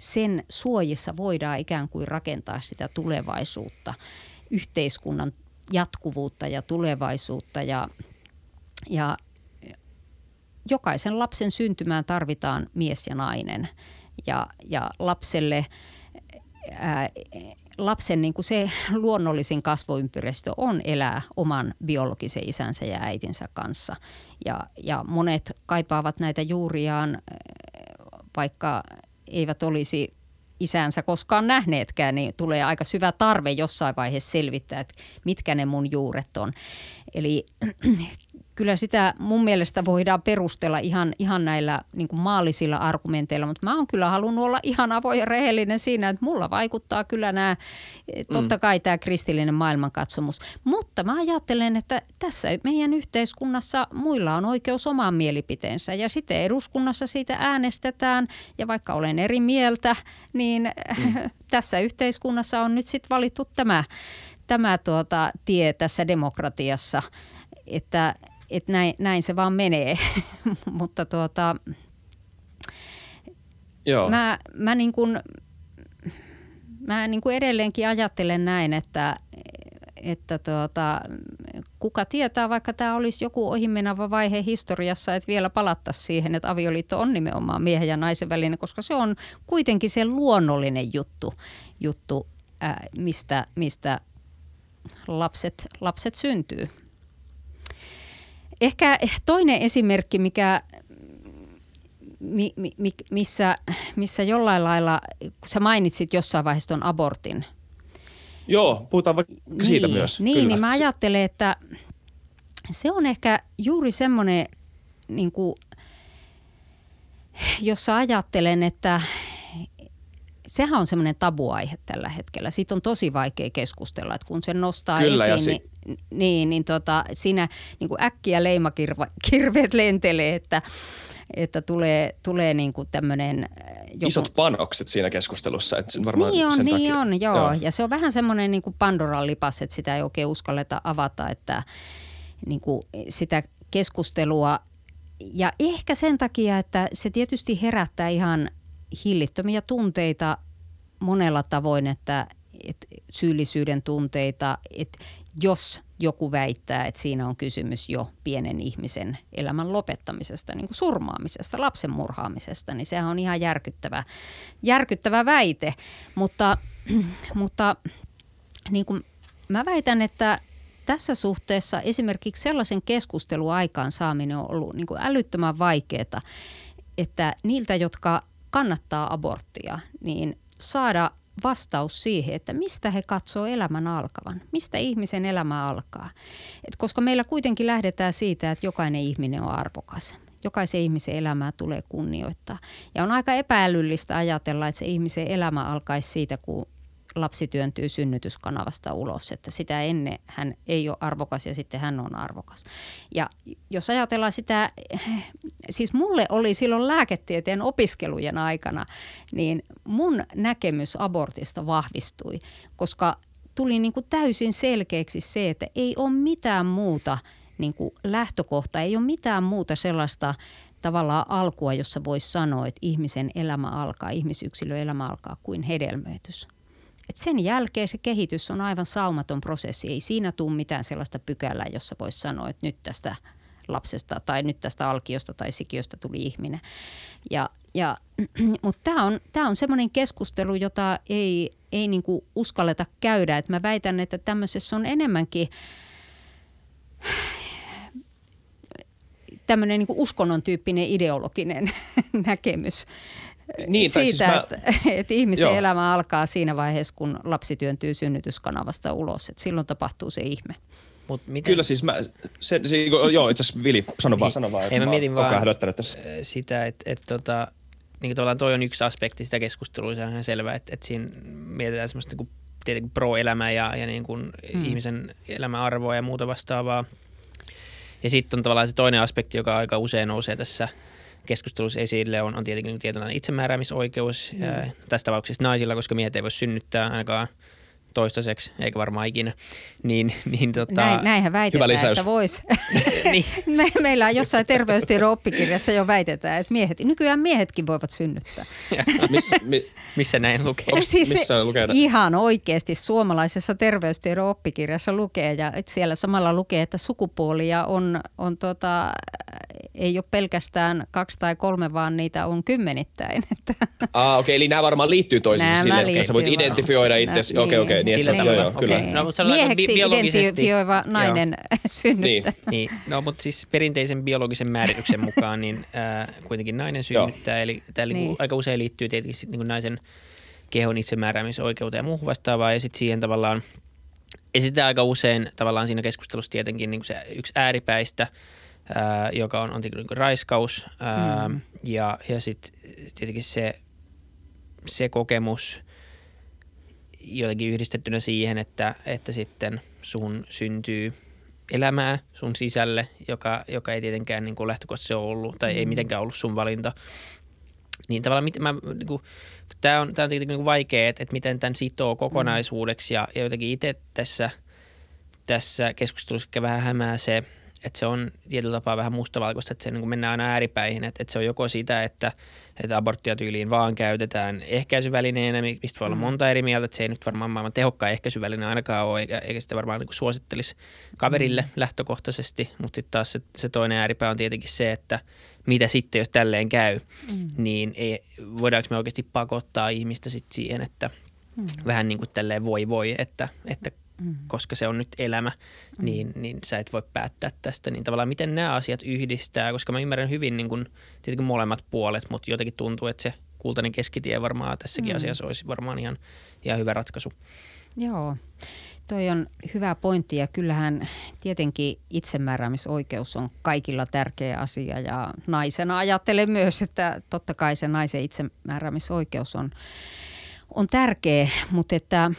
sen suojissa voidaan ikään kuin rakentaa sitä tulevaisuutta, yhteiskunnan jatkuvuutta ja tulevaisuutta ja, ja jokaisen lapsen syntymään tarvitaan mies ja nainen ja, ja lapselle lapsen niin kuin se luonnollisin kasvoympäristö on elää oman biologisen isänsä ja äitinsä kanssa. Ja, ja monet kaipaavat näitä juuriaan, vaikka eivät olisi isänsä koskaan nähneetkään, niin tulee aika syvä tarve jossain vaiheessa selvittää, että mitkä ne mun juuret on. Eli kyllä sitä mun mielestä voidaan perustella ihan, ihan näillä niin kuin maallisilla argumenteilla, mutta mä oon kyllä halunnut olla ihan avoin ja rehellinen siinä, että mulla vaikuttaa kyllä nämä, totta kai tämä kristillinen maailmankatsomus. Mutta mä ajattelen, että tässä meidän yhteiskunnassa muilla on oikeus omaan mielipiteensä ja sitten eduskunnassa siitä äänestetään ja vaikka olen eri mieltä, niin mm. tässä yhteiskunnassa on nyt sitten valittu tämä, tämä tuota tie tässä demokratiassa, että että näin, näin se vaan menee. Mutta tuota, Joo. mä, mä, niin kuin, mä niin kuin edelleenkin ajattelen näin, että, että tuota, kuka tietää, vaikka tämä olisi joku ohimenava vaihe historiassa, että vielä palattaisiin siihen, että avioliitto on nimenomaan miehen ja naisen välinen, koska se on kuitenkin se luonnollinen juttu, juttu ää, mistä, mistä lapset, lapset syntyy. Ehkä toinen esimerkki, mikä, mi, mi, missä, missä jollain lailla, kun sä mainitsit jossain vaiheessa tuon abortin. Joo, puhutaan vaikka niin, siitä myös. Niin, Kyllä. niin mä ajattelen, että se on ehkä juuri semmoinen, niin kuin, jossa ajattelen, että sehän on semmoinen tabuaihe tällä hetkellä. Siitä on tosi vaikea keskustella, että kun se nostaa Kyllä, esiin, si- niin, niin, niin tota, siinä niin kuin äkkiä leimakirveet lentelee, että että tulee, tulee niin kuin tämmöinen... Äh, joku... Isot panokset siinä keskustelussa. Että varmaan niin on, niin takia. on, joo. joo. Ja se on vähän semmoinen niin kuin Pandoran lipas, että sitä ei oikein uskalleta avata, että niin kuin sitä keskustelua. Ja ehkä sen takia, että se tietysti herättää ihan hillittömiä tunteita monella tavoin, että, että syyllisyyden tunteita, että jos joku väittää, että siinä on kysymys jo pienen ihmisen elämän lopettamisesta, niin kuin surmaamisesta, lapsen murhaamisesta, niin sehän on ihan järkyttävä, järkyttävä väite. Mutta, mutta niin kuin mä väitän, että tässä suhteessa esimerkiksi sellaisen keskustelun aikaan saaminen on ollut niin kuin älyttömän vaikeaa, että niiltä, jotka kannattaa aborttia, niin saada vastaus siihen, että mistä he katsoo elämän alkavan, mistä ihmisen elämä alkaa. Et koska meillä kuitenkin lähdetään siitä, että jokainen ihminen on arvokas. Jokaisen ihmisen elämää tulee kunnioittaa. Ja on aika epäälyllistä ajatella, että se ihmisen elämä alkaisi siitä, kun lapsi työntyy synnytyskanavasta ulos, että sitä ennen hän ei ole arvokas ja sitten hän on arvokas. Ja jos ajatellaan sitä, siis mulle oli silloin lääketieteen opiskelujen aikana, niin mun näkemys abortista vahvistui, koska tuli niin kuin täysin selkeäksi se, että ei ole mitään muuta niin kuin lähtökohta, ei ole mitään muuta sellaista tavallaan alkua, jossa voisi sanoa, että ihmisen elämä alkaa, ihmisyksilön elämä alkaa kuin hedelmöitys. Et sen jälkeen se kehitys on aivan saumaton prosessi. Ei siinä tule mitään sellaista pykälää, jossa voisi sanoa, että nyt tästä lapsesta tai nyt tästä alkiosta tai sikiöstä tuli ihminen. Ja, ja, mutta tämä on, tää on semmoinen keskustelu, jota ei, ei niinku uskalleta käydä. Et mä väitän, että tämmöisessä on enemmänkin tämmöinen niin uskonnon tyyppinen ideologinen näkemys niin, siitä, siis mä, että, että ihmisen joo. elämä alkaa siinä vaiheessa, kun lapsi työntyy synnytyskanavasta ulos. Että silloin tapahtuu se ihme. Mut miten? Kyllä siis mä, se, se, joo itse asiassa Vili, sano vaan, niin, sano vaan. Ei mä mietin vaan tässä. sitä, että, että tota, niin tavallaan toi on yksi aspekti sitä keskustelua, se on ihan selvä, että, että siinä mietitään semmoista niin kuin, tietenkin pro-elämää ja, ja niin kuin mm. ihmisen elämäarvoa ja muuta vastaavaa. Ja sitten on tavallaan se toinen aspekti, joka aika usein nousee tässä keskustelussa esille, on, on tietenkin tietynlainen itsemääräämisoikeus. Mm. Tässä tapauksessa naisilla, koska miehet ei voi synnyttää ainakaan – toistaiseksi, eikä varmaan ikinä. Niin, niin tota, Näin, näinhän väitetään, että voisi. niin. Me, meillä on jossain terveystiedon oppikirjassa jo väitetään, että miehet, nykyään miehetkin voivat synnyttää. Miss, mi, missä näin lukee? Onks, siis missä lukee? Ihan oikeasti suomalaisessa terveystiedon oppikirjassa lukee ja siellä samalla lukee, että sukupuolia on, on tota, ei ole pelkästään kaksi tai kolme, vaan niitä on kymmenittäin. Ah, okei, okay, eli nämä varmaan liittyy toisiinsa silleen, että sä voit identifioida itse. Okei, okei, niin, niin, niin, joo, joo, kyllä. Okay. No, mutta Mieheksi bi- identifioiva nainen synnyttää. Niin. niin. No, mutta siis perinteisen biologisen määrityksen mukaan niin äh, kuitenkin nainen synnyttää, eli tämä niin. aika usein liittyy tietenkin sit, niin naisen kehon itsemääräämisoikeuteen ja muuhun vastaavaa, ja sitten siihen tavallaan esitetään aika usein tavallaan siinä keskustelussa tietenkin niin se yksi ääripäistä – ää, joka on, on niin raiskaus ää, mm. ja, ja sitten tietenkin se, se kokemus jotenkin yhdistettynä siihen, että, että sitten sun syntyy elämää sun sisälle, joka, joka ei tietenkään niin lähtökohtaisesti ole ollut tai mm. ei mitenkään ollut sun valinta. Niin tavallaan mit, mä, niin kuin, tämä on, tämä on tietenkin niin vaikea, että, että miten tämän sitoo kokonaisuudeksi ja, ja jotenkin itse tässä, tässä keskustelussa vähän hämää se – että se on tietyllä tapaa vähän mustavalkoista, että se niin mennään aina ääripäihin, että, että se on joko sitä, että, että aborttia tyyliin vaan käytetään ehkäisyvälineenä, mistä voi olla mm. monta eri mieltä, että se ei nyt varmaan maailman tehokkain ehkäisyväline ainakaan ole, eikä, eikä sitä varmaan niin suosittelisi kaverille mm. lähtökohtaisesti, mutta sitten taas se, se toinen ääripää on tietenkin se, että mitä sitten, jos tälleen käy, mm. niin ei, voidaanko me oikeasti pakottaa ihmistä sitten siihen, että mm. vähän niin kuin tälleen voi voi, että, että mm. koska se on nyt elämä, mm. niin, niin sä et voi päättää tästä. Niin tavallaan miten nämä asiat yhdistää, koska mä ymmärrän hyvin niin kun, tietenkin molemmat puolet, mutta jotenkin tuntuu, että se kultainen keskitie varmaan tässäkin mm. asiassa olisi varmaan ihan, ihan hyvä ratkaisu. Joo, toi on hyvä pointti ja kyllähän tietenkin itsemääräämisoikeus on kaikilla tärkeä asia ja naisena ajattelen myös, että totta kai se naisen itsemääräämisoikeus on, on tärkeä, mutta että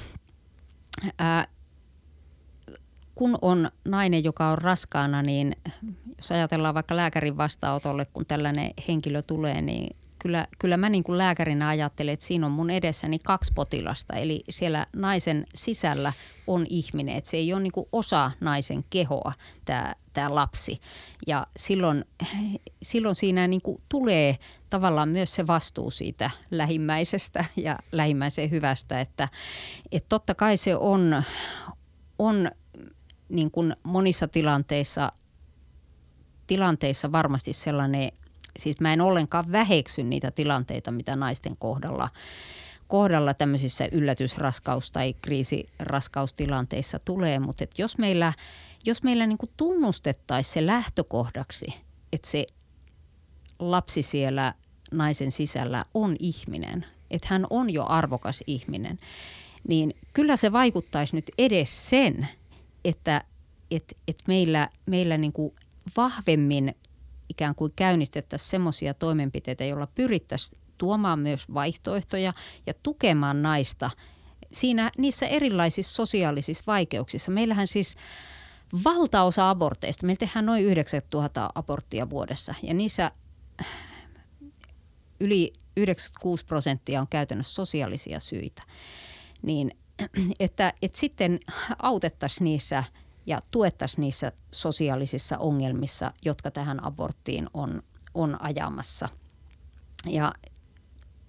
ää, kun on nainen, joka on raskaana, niin jos ajatellaan vaikka lääkärin vastaanotolle, kun tällainen henkilö tulee, niin kyllä, kyllä mä niin kuin lääkärinä ajattelen, että siinä on mun edessäni kaksi potilasta. Eli siellä naisen sisällä on ihminen, että se ei ole niin kuin osa naisen kehoa tämä, tämä lapsi. Ja silloin, silloin siinä niin kuin tulee tavallaan myös se vastuu siitä lähimmäisestä ja lähimmäisen hyvästä, että, että totta kai se on, on niin kuin monissa tilanteissa, tilanteissa varmasti sellainen, siis mä en ollenkaan väheksy niitä tilanteita, mitä naisten kohdalla, kohdalla tämmöisissä yllätysraskaus- tai kriisiraskaustilanteissa tulee, mutta et jos meillä, jos meillä niin tunnustettaisiin se lähtökohdaksi, että se lapsi siellä naisen sisällä on ihminen, että hän on jo arvokas ihminen, niin kyllä se vaikuttaisi nyt edes sen – että et, et meillä, meillä niin kuin vahvemmin ikään kuin käynnistettäisiin semmoisia toimenpiteitä, joilla pyrittäisiin tuomaan myös vaihtoehtoja ja tukemaan naista siinä niissä erilaisissa sosiaalisissa vaikeuksissa. Meillähän siis valtaosa aborteista, me tehdään noin 9000 aborttia vuodessa ja niissä yli 96 prosenttia on käytännössä sosiaalisia syitä. Niin että, että sitten autettaisiin niissä ja tuettaisiin niissä sosiaalisissa ongelmissa, jotka tähän aborttiin on, on ajamassa. Ja,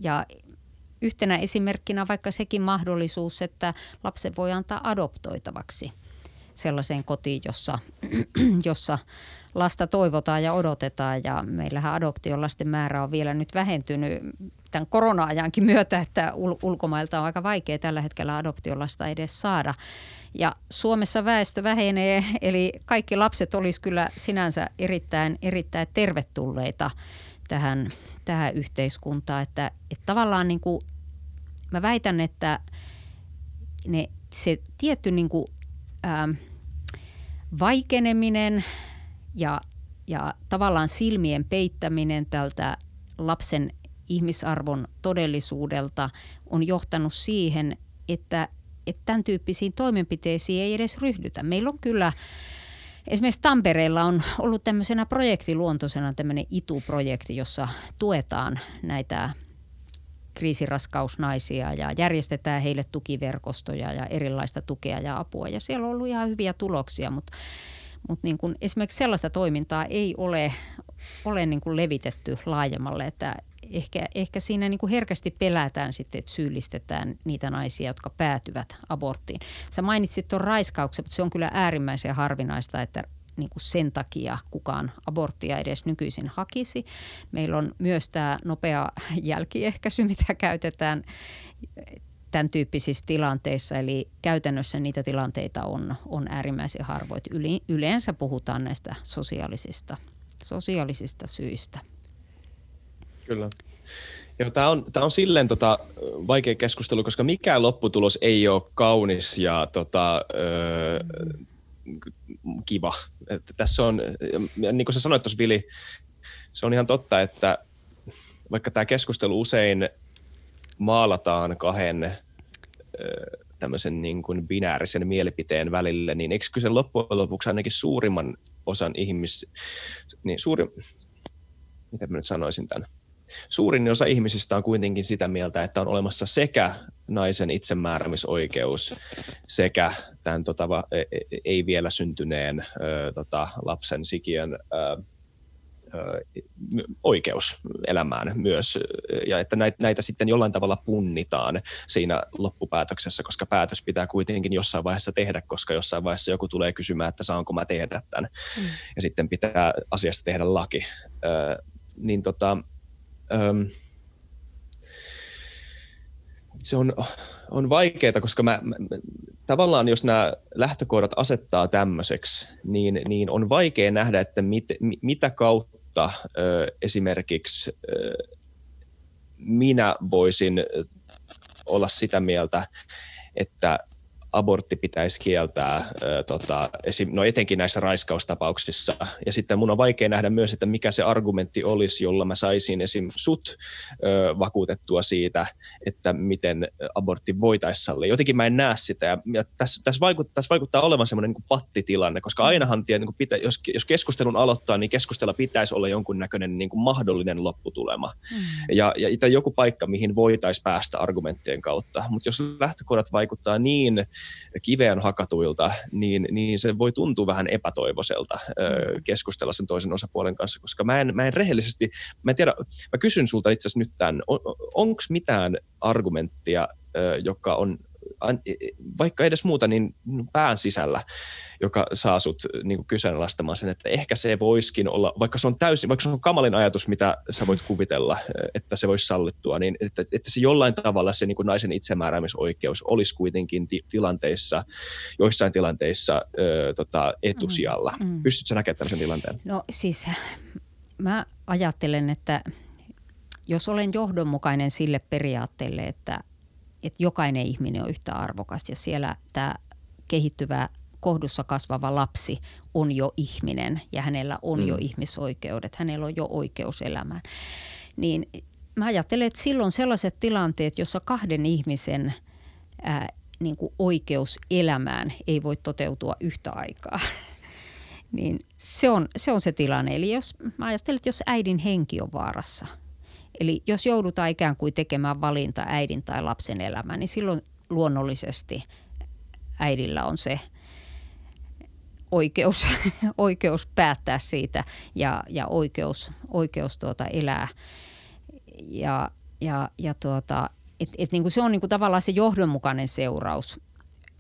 ja yhtenä esimerkkinä vaikka sekin mahdollisuus, että lapsen voi antaa adoptoitavaksi sellaiseen kotiin, jossa, jossa lasta toivotaan ja odotetaan ja meillähän adoptiolasten määrä on vielä nyt vähentynyt tämän korona-ajankin myötä, että ul- ulkomailta on aika vaikea tällä hetkellä adoptiolasta edes saada. Ja Suomessa väestö vähenee, eli kaikki lapset olisi kyllä sinänsä erittäin, erittäin tervetulleita tähän, tähän yhteiskuntaan. Että, että tavallaan niin kuin, mä väitän, että ne, se tietty niin kuin, ää, vaikeneminen ja, ja tavallaan silmien peittäminen tältä lapsen ihmisarvon todellisuudelta on johtanut siihen, että, että tämän tyyppisiin toimenpiteisiin ei edes ryhdytä. Meillä on kyllä Esimerkiksi Tampereella on ollut tämmöisenä projektiluontoisena tämmöinen ITU-projekti, jossa tuetaan näitä kriisiraskausnaisia ja järjestetään heille tukiverkostoja ja erilaista tukea ja apua. Ja siellä on ollut ihan hyviä tuloksia, mutta, mutta niin kuin esimerkiksi sellaista toimintaa ei ole, ole niin kuin levitetty laajemmalle, että ehkä, ehkä siinä niin kuin herkästi pelätään sitten, että syyllistetään niitä naisia, jotka päätyvät aborttiin. Sä mainitsit tuon raiskauksen, mutta se on kyllä äärimmäisen harvinaista, että niin kuin sen takia kukaan aborttia edes nykyisin hakisi. Meillä on myös tämä nopea jälkiehkäisy, mitä käytetään tämän tyyppisissä tilanteissa. Eli käytännössä niitä tilanteita on, on äärimmäisen harvoin. Yleensä puhutaan näistä sosiaalisista, sosiaalisista syistä. Kyllä. Joo, tämä on, tää on silleen tota, vaikea keskustelu, koska mikään lopputulos ei ole kaunis ja tota, öö, kiva. Että tässä on, niin kuin sä sanoit tuossa Vili, se on ihan totta, että vaikka tämä keskustelu usein maalataan kahden tämmöisen niin kuin binäärisen mielipiteen välille, niin eikö kyse loppujen lopuksi ainakin suurimman osan ihmis... Niin suuri, miten mä nyt sanoisin tämän? Suurin osa ihmisistä on kuitenkin sitä mieltä, että on olemassa sekä naisen itsemääräämisoikeus sekä tämän tota, e, e, ei vielä syntyneen ö, tota, lapsen sikiön ö, oikeus elämään myös, ja että näitä, näitä sitten jollain tavalla punnitaan siinä loppupäätöksessä, koska päätös pitää kuitenkin jossain vaiheessa tehdä, koska jossain vaiheessa joku tulee kysymään, että saanko mä tehdä tämän, mm. ja sitten pitää asiasta tehdä laki. Ö, niin tota, ö, se on, on vaikeaa, koska mä, mä, tavallaan jos nämä lähtökohdat asettaa tämmöiseksi, niin, niin on vaikea nähdä, että mit, mitä kautta ö, esimerkiksi ö, minä voisin olla sitä mieltä, että abortti pitäisi kieltää, äh, tota, esim, no etenkin näissä raiskaustapauksissa. Ja sitten mun on vaikea nähdä myös, että mikä se argumentti olisi, jolla mä saisin esim. sut äh, vakuutettua siitä, että miten abortti voitaisiin sallia. Jotenkin mä en näe sitä. Ja, ja tässä, tässä, vaikuttaa, tässä vaikuttaa olevan semmoinen niin pattitilanne, koska ainahan, tiedä, niin pitä, jos, jos keskustelun aloittaa, niin keskustella pitäisi olla jonkunnäköinen niin kuin mahdollinen lopputulema. Mm. Ja, ja joku paikka, mihin voitaisiin päästä argumenttien kautta. Mutta jos lähtökohdat vaikuttaa niin kiveen hakatuilta, niin, niin se voi tuntua vähän epätoivoiselta keskustella sen toisen osapuolen kanssa, koska mä en, mä en rehellisesti, mä en tiedä, mä kysyn sulta itse asiassa nyt tämän, on, onko mitään argumenttia, joka on vaikka edes muuta, niin pään sisällä, joka saa sut niin kuin kyseenalaistamaan sen, että ehkä se voiskin olla, vaikka se on täysin, vaikka se on kamalin ajatus, mitä sä voit kuvitella, että se voisi sallittua, niin että, että se jollain tavalla se niin kuin naisen itsemääräämisoikeus olisi kuitenkin ti- tilanteissa, joissain tilanteissa ö, tota, etusijalla. Mm, mm. Pystytkö sä näkemään tämmöisen tilanteen? No siis mä ajattelen, että jos olen johdonmukainen sille periaatteelle, että että jokainen ihminen on yhtä arvokas ja siellä tämä kehittyvä kohdussa kasvava lapsi on jo ihminen ja hänellä on mm. jo ihmisoikeudet, hänellä on jo oikeus elämään. Niin mä ajattelen, että silloin sellaiset tilanteet, jossa kahden ihmisen ää, niin kuin oikeus elämään ei voi toteutua yhtä aikaa, niin se on, se on se tilanne. Eli jos, mä ajattelen, että jos äidin henki on vaarassa – Eli jos joudutaan ikään kuin tekemään valinta äidin tai lapsen elämään, niin silloin luonnollisesti äidillä on se oikeus, oikeus päättää siitä ja, ja oikeus, oikeus tuota elää. Ja, ja, ja tuota, et, et niin kuin se on niin kuin tavallaan se johdonmukainen seuraus.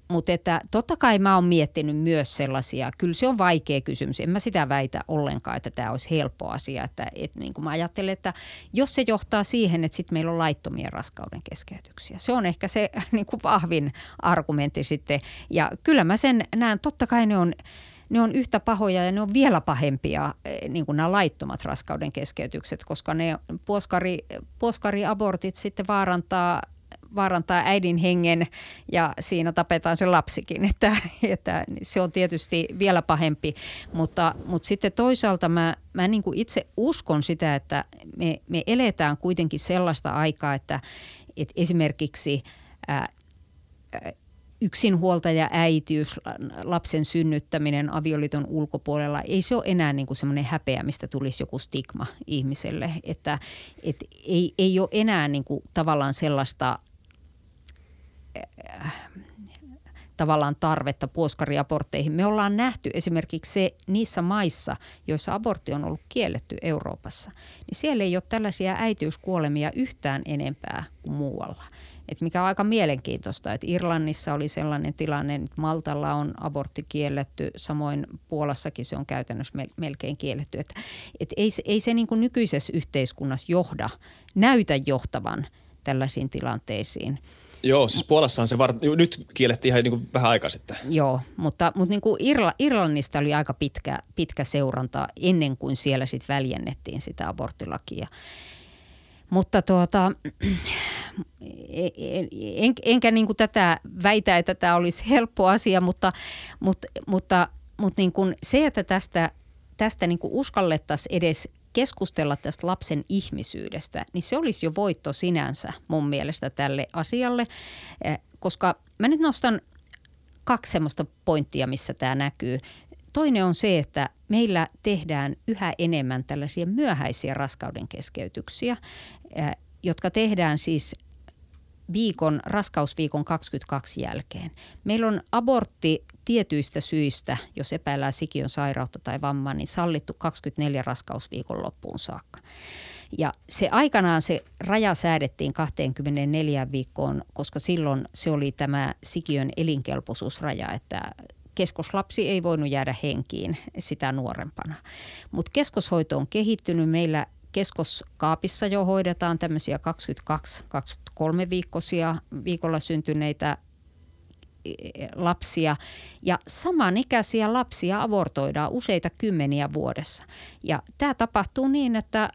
Mutta että totta kai mä oon miettinyt myös sellaisia, kyllä se on vaikea kysymys, en mä sitä väitä ollenkaan, että tämä olisi helppo asia, että, että niin kuin mä ajattelen, että jos se johtaa siihen, että sitten meillä on laittomia raskauden keskeytyksiä, se on ehkä se niin kuin vahvin argumentti sitten. Ja kyllä mä sen näen, totta kai ne on ne on yhtä pahoja ja ne on vielä pahempia, eh, niin kuin nämä laittomat raskauden keskeytykset, koska ne puoskari, puoskariabortit sitten vaarantaa vaarantaa äidin hengen ja siinä tapetaan se lapsikin, että, että se on tietysti vielä pahempi. Mutta, mutta sitten toisaalta mä, mä niin kuin itse uskon sitä, että me, me eletään kuitenkin sellaista aikaa, että, että esimerkiksi ää, yksinhuoltaja äitiys, lapsen synnyttäminen avioliiton ulkopuolella, ei se ole enää niin kuin semmoinen häpeä, mistä tulisi joku stigma ihmiselle. Että et ei, ei ole enää niin kuin tavallaan sellaista tavallaan tarvetta puoskariabortteihin. Me ollaan nähty esimerkiksi se niissä maissa, joissa abortti on ollut kielletty Euroopassa, niin siellä ei ole tällaisia äitiyskuolemia yhtään enempää kuin muualla. Et mikä on aika mielenkiintoista, että Irlannissa oli sellainen tilanne, että Maltalla on abortti kielletty, samoin Puolassakin se on käytännössä melkein kielletty. Et, et ei, ei se niin kuin nykyisessä yhteiskunnassa johda, näytä johtavan tällaisiin tilanteisiin. Joo, siis Puolassahan se var- nyt kiellettiin ihan niin kuin vähän aikaa sitten. Joo, mutta, mutta niin kuin Irla- Irlannista oli aika pitkä, pitkä seuranta ennen kuin siellä sitten väljennettiin sitä aborttilakia. Mutta tuota, en, enkä niin kuin tätä väitä, että tämä olisi helppo asia, mutta, mutta, mutta, mutta niin kuin se, että tästä, tästä niin kuin uskallettaisiin edes keskustella tästä lapsen ihmisyydestä, niin se olisi jo voitto sinänsä mun mielestä tälle asialle, eh, koska mä nyt nostan kaksi semmoista pointtia, missä tämä näkyy. Toinen on se, että meillä tehdään yhä enemmän tällaisia myöhäisiä raskauden keskeytyksiä, eh, jotka tehdään siis viikon, raskausviikon 22 jälkeen. Meillä on abortti tietyistä syistä, jos epäillään sikiön sairautta tai vammaa, niin sallittu 24 raskausviikon loppuun saakka. Ja se aikanaan se raja säädettiin 24 viikkoon, koska silloin se oli tämä sikiön elinkelpoisuusraja, että keskoslapsi ei voinut jäädä henkiin sitä nuorempana. Mutta keskoshoito on kehittynyt. Meillä keskoskaapissa jo hoidetaan tämmöisiä 22-23 viikkoisia viikolla syntyneitä lapsia ja samanikäisiä lapsia abortoidaan useita kymmeniä vuodessa. Ja tämä tapahtuu niin, että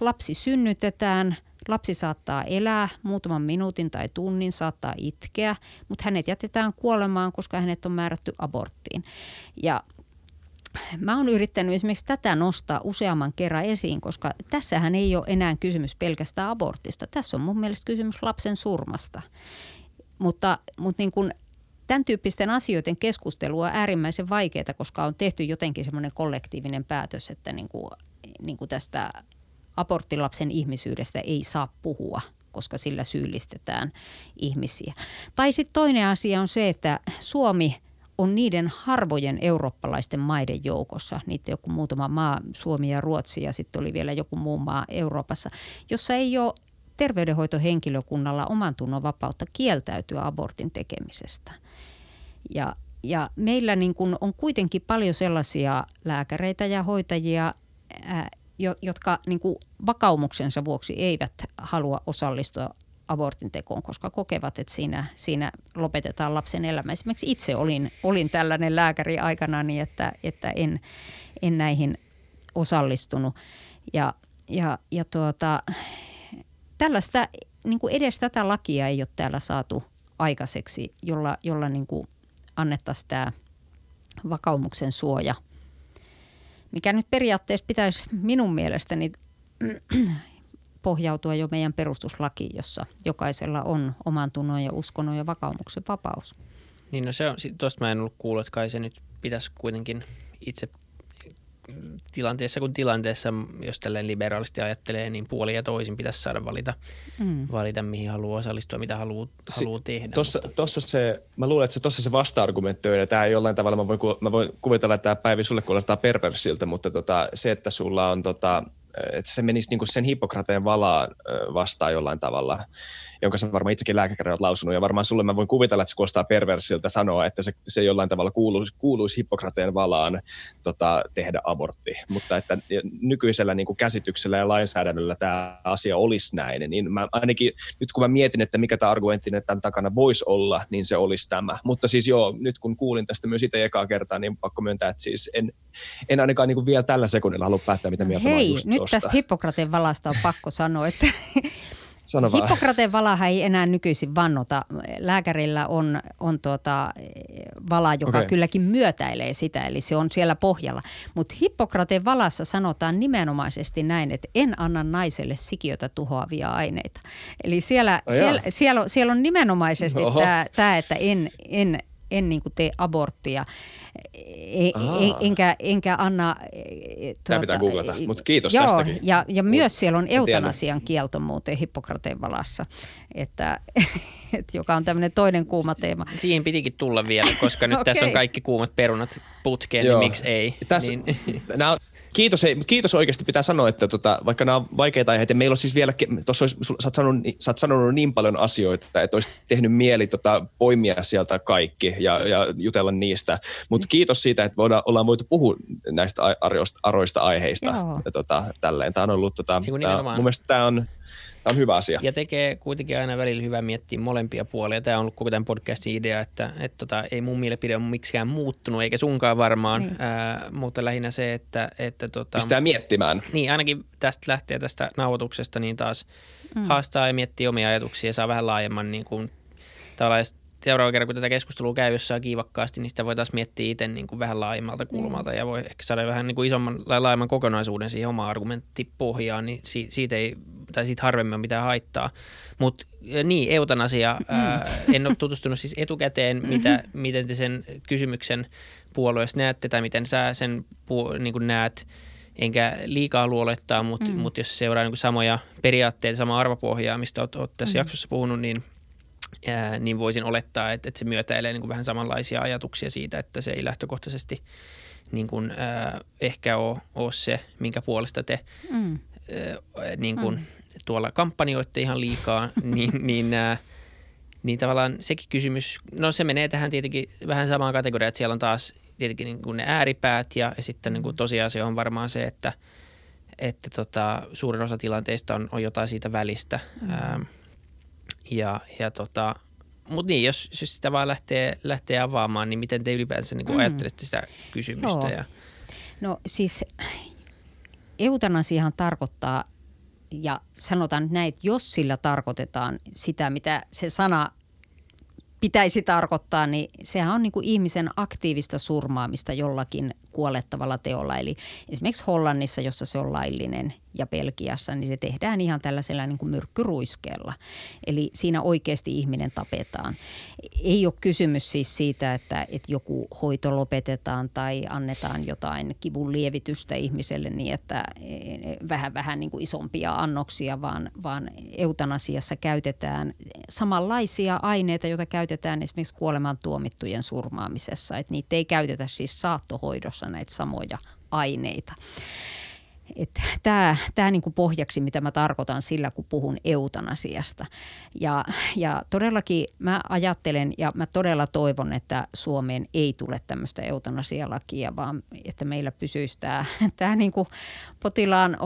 lapsi synnytetään, lapsi saattaa elää muutaman minuutin tai tunnin, saattaa itkeä, mutta hänet jätetään kuolemaan, koska hänet on määrätty aborttiin. Ja mä oon yrittänyt esimerkiksi tätä nostaa useamman kerran esiin, koska tässähän ei ole enää kysymys pelkästään abortista. Tässä on mun mielestä kysymys lapsen surmasta. Mutta, mutta niin kuin tämän tyyppisten asioiden keskustelu on äärimmäisen vaikeaa, koska on tehty jotenkin semmoinen kollektiivinen päätös, että niin kuin, niin kuin tästä aborttilapsen ihmisyydestä ei saa puhua koska sillä syyllistetään ihmisiä. Tai sitten toinen asia on se, että Suomi on niiden harvojen eurooppalaisten maiden joukossa, niitä joku muutama maa, Suomi ja Ruotsi ja sitten oli vielä joku muu maa Euroopassa, jossa ei ole terveydenhoitohenkilökunnalla oman tunnon vapautta kieltäytyä abortin tekemisestä. Ja, ja meillä niin kun on kuitenkin paljon sellaisia lääkäreitä ja hoitajia, ää, jotka niin vakaumuksensa vuoksi eivät halua osallistua abortin tekoon, koska kokevat, että siinä, siinä lopetetaan lapsen elämä. Esimerkiksi itse olin, olin tällainen lääkäri aikana niin, että, että en, en näihin osallistunut. Ja, ja, ja tuota, tällaista, niin kuin edes tätä lakia ei ole täällä saatu aikaiseksi, jolla, jolla niin kuin annettaisiin tämä vakaumuksen suoja, mikä nyt periaatteessa pitäisi minun mielestäni pohjautua jo meidän perustuslakiin, jossa jokaisella on oman tunnon ja uskonnon ja vakaumuksen vapaus. Niin no se on, tuosta mä en ollut kuullut, että kai se nyt pitäisi kuitenkin itse tilanteessa kuin tilanteessa, jos tälleen liberaalisti ajattelee, niin puoli ja toisin pitäisi saada valita, mm. valita mihin haluaa osallistua, mitä haluaa, si- haluaa tehdä. Tossa, mutta... tossa se, mä luulen, että se tossa se vasta-argumentti on, ja tämä ei jollain tavalla, mä voin, mä voin kuvitella, että tämä Päivi sulle kuulostaa perversiltä, mutta tota, se, että sulla on tota, että se menisi niin sen Hippokrateen valaan vastaan jollain tavalla. Jonka sä varmaan itsekin lääkäri olet lausunut, ja varmaan sulle mä voin kuvitella, että se kuulostaa perversiltä sanoa, että se, se jollain tavalla kuuluisi, kuuluisi Hippokrateen valaan tota, tehdä abortti, mutta että nykyisellä niin kuin käsityksellä ja lainsäädännöllä tämä asia olisi näin, niin mä ainakin nyt kun mä mietin, että mikä tämä argumentti tämän takana voisi olla, niin se olisi tämä. Mutta siis joo, nyt kun kuulin tästä myös itse ekaa kertaa, niin pakko myöntää, että siis en, en ainakaan niin kuin vielä tällä sekunnilla halua päättää, mitä mieltä Hei, just nyt tosta. tästä Hippokrateen valasta on pakko sanoa, että Sano Hippokrateen valahan ei enää nykyisin vannota. Lääkärillä on, on tuota, vala, joka okay. kylläkin myötäilee sitä, eli se on siellä pohjalla. Mutta Hippokrateen valassa sanotaan nimenomaisesti näin, että en anna naiselle sikiötä tuhoavia aineita. Eli siellä, oh, siellä, siellä, on, siellä on nimenomaisesti tämä, että en, en, en niin tee aborttia en, enkä, enkä anna... Tuota, Tämä pitää googlata, mutta kiitos joo, tästäkin. Ja, ja myös siellä on eutanasian kielto muuten Hippokrateen valassa, että, että, joka on tämmöinen toinen kuuma teema. Siihen pitikin tulla vielä, koska nyt okay. tässä on kaikki kuumat perunat putkeen, niin miksi ei? Tässä, niin. nämä, kiitos, hei, kiitos oikeasti pitää sanoa, että tota, vaikka nämä on vaikeita aiheita, meillä on siis vielä, tuossa olisi, sä, oot sanonut, sä oot sanonut niin paljon asioita, että olisi tehnyt mieli tota, poimia sieltä kaikki ja, ja jutella niistä. Mutta kiitos siitä, että voidaan, ollaan voitu puhua näistä aroista, aroista aiheista. Ja, tota, tälleen. Tämä on ollut, tota, tää, mun mielestä tämä on, Tämä on hyvä asia. Ja tekee kuitenkin aina välillä hyvä miettiä molempia puolia. Tämä on ollut koko tämän podcastin idea, että, että tota, ei mun mielipide ole miksikään muuttunut, eikä sunkaan varmaan, niin. ää, mutta lähinnä se, että... että tota, Pistää miettimään. Niin, ainakin tästä lähtee tästä nauhoituksesta, niin taas mm. haastaa ja miettii omia ajatuksia ja saa vähän laajemman niin kuin, seuraava kerran, kun tätä keskustelua käy jossain kiivakkaasti, niin sitä voi taas miettiä itse niin kuin vähän laajemmalta kulmalta mm. ja voi ehkä saada vähän niin kuin isomman laajemman kokonaisuuden siihen omaan argumenttipohjaan, niin siitä ei tai siitä harvemmin on mitään haittaa. Mutta niin, eutanasia, ää, en ole tutustunut siis etukäteen, mitä, miten te sen kysymyksen puolueessa näette tai miten sä sen puol- niin näet, enkä liikaa luolettaa, mutta mm. mut jos seuraa niin samoja periaatteita, samaa arvopohjaa, mistä olet, olet tässä mm. jaksossa puhunut, niin ää, niin voisin olettaa, että, että se myötäilee niin kuin vähän samanlaisia ajatuksia siitä, että se ei lähtökohtaisesti niin kuin, ää, ehkä ole, ole se, minkä puolesta te mm. ää, niin kuin, mm tuolla kampanjoitte ihan liikaa, niin, niin, äh, niin tavallaan sekin kysymys, no se menee tähän tietenkin vähän samaan kategoriaan, että siellä on taas tietenkin niin kuin ne ääripäät ja, ja sitten niin kuin tosiasia on varmaan se, että, että tota, suurin osa tilanteista on, on jotain siitä välistä. Mm. Ähm, ja, ja tota, mutta niin, jos, jos sitä vaan lähtee, lähtee avaamaan, niin miten te ylipäänsä niin mm. ajattelette sitä kysymystä? Joo. Ja... No siis eutanasiahan tarkoittaa ja sanotaan nyt näin, että jos sillä tarkoitetaan sitä, mitä se sana pitäisi tarkoittaa, niin sehän on niin kuin ihmisen aktiivista surmaamista jollakin kuolettavalla teolla. Eli esimerkiksi Hollannissa, jossa se on laillinen, ja Belgiassa, niin se tehdään ihan tällaisella niin kuin myrkkyruiskeella. Eli siinä oikeasti ihminen tapetaan. Ei ole kysymys siis siitä, että, että joku hoito lopetetaan tai annetaan jotain kivun lievitystä ihmiselle niin, että vähän vähän niin kuin isompia annoksia, vaan, vaan eutanasiassa käytetään samanlaisia aineita, joita käytetään esimerkiksi kuoleman tuomittujen surmaamisessa. Että niitä ei käytetä siis saattohoidossa näitä samoja aineita. Tämä tää niinku pohjaksi, mitä mä tarkoitan sillä, kun puhun eutanasiasta. Ja, ja todellakin mä ajattelen ja mä todella toivon, että Suomeen ei tule tämmöistä eutanasialakia, vaan että meillä pysyisi tämä tää niinku potilaan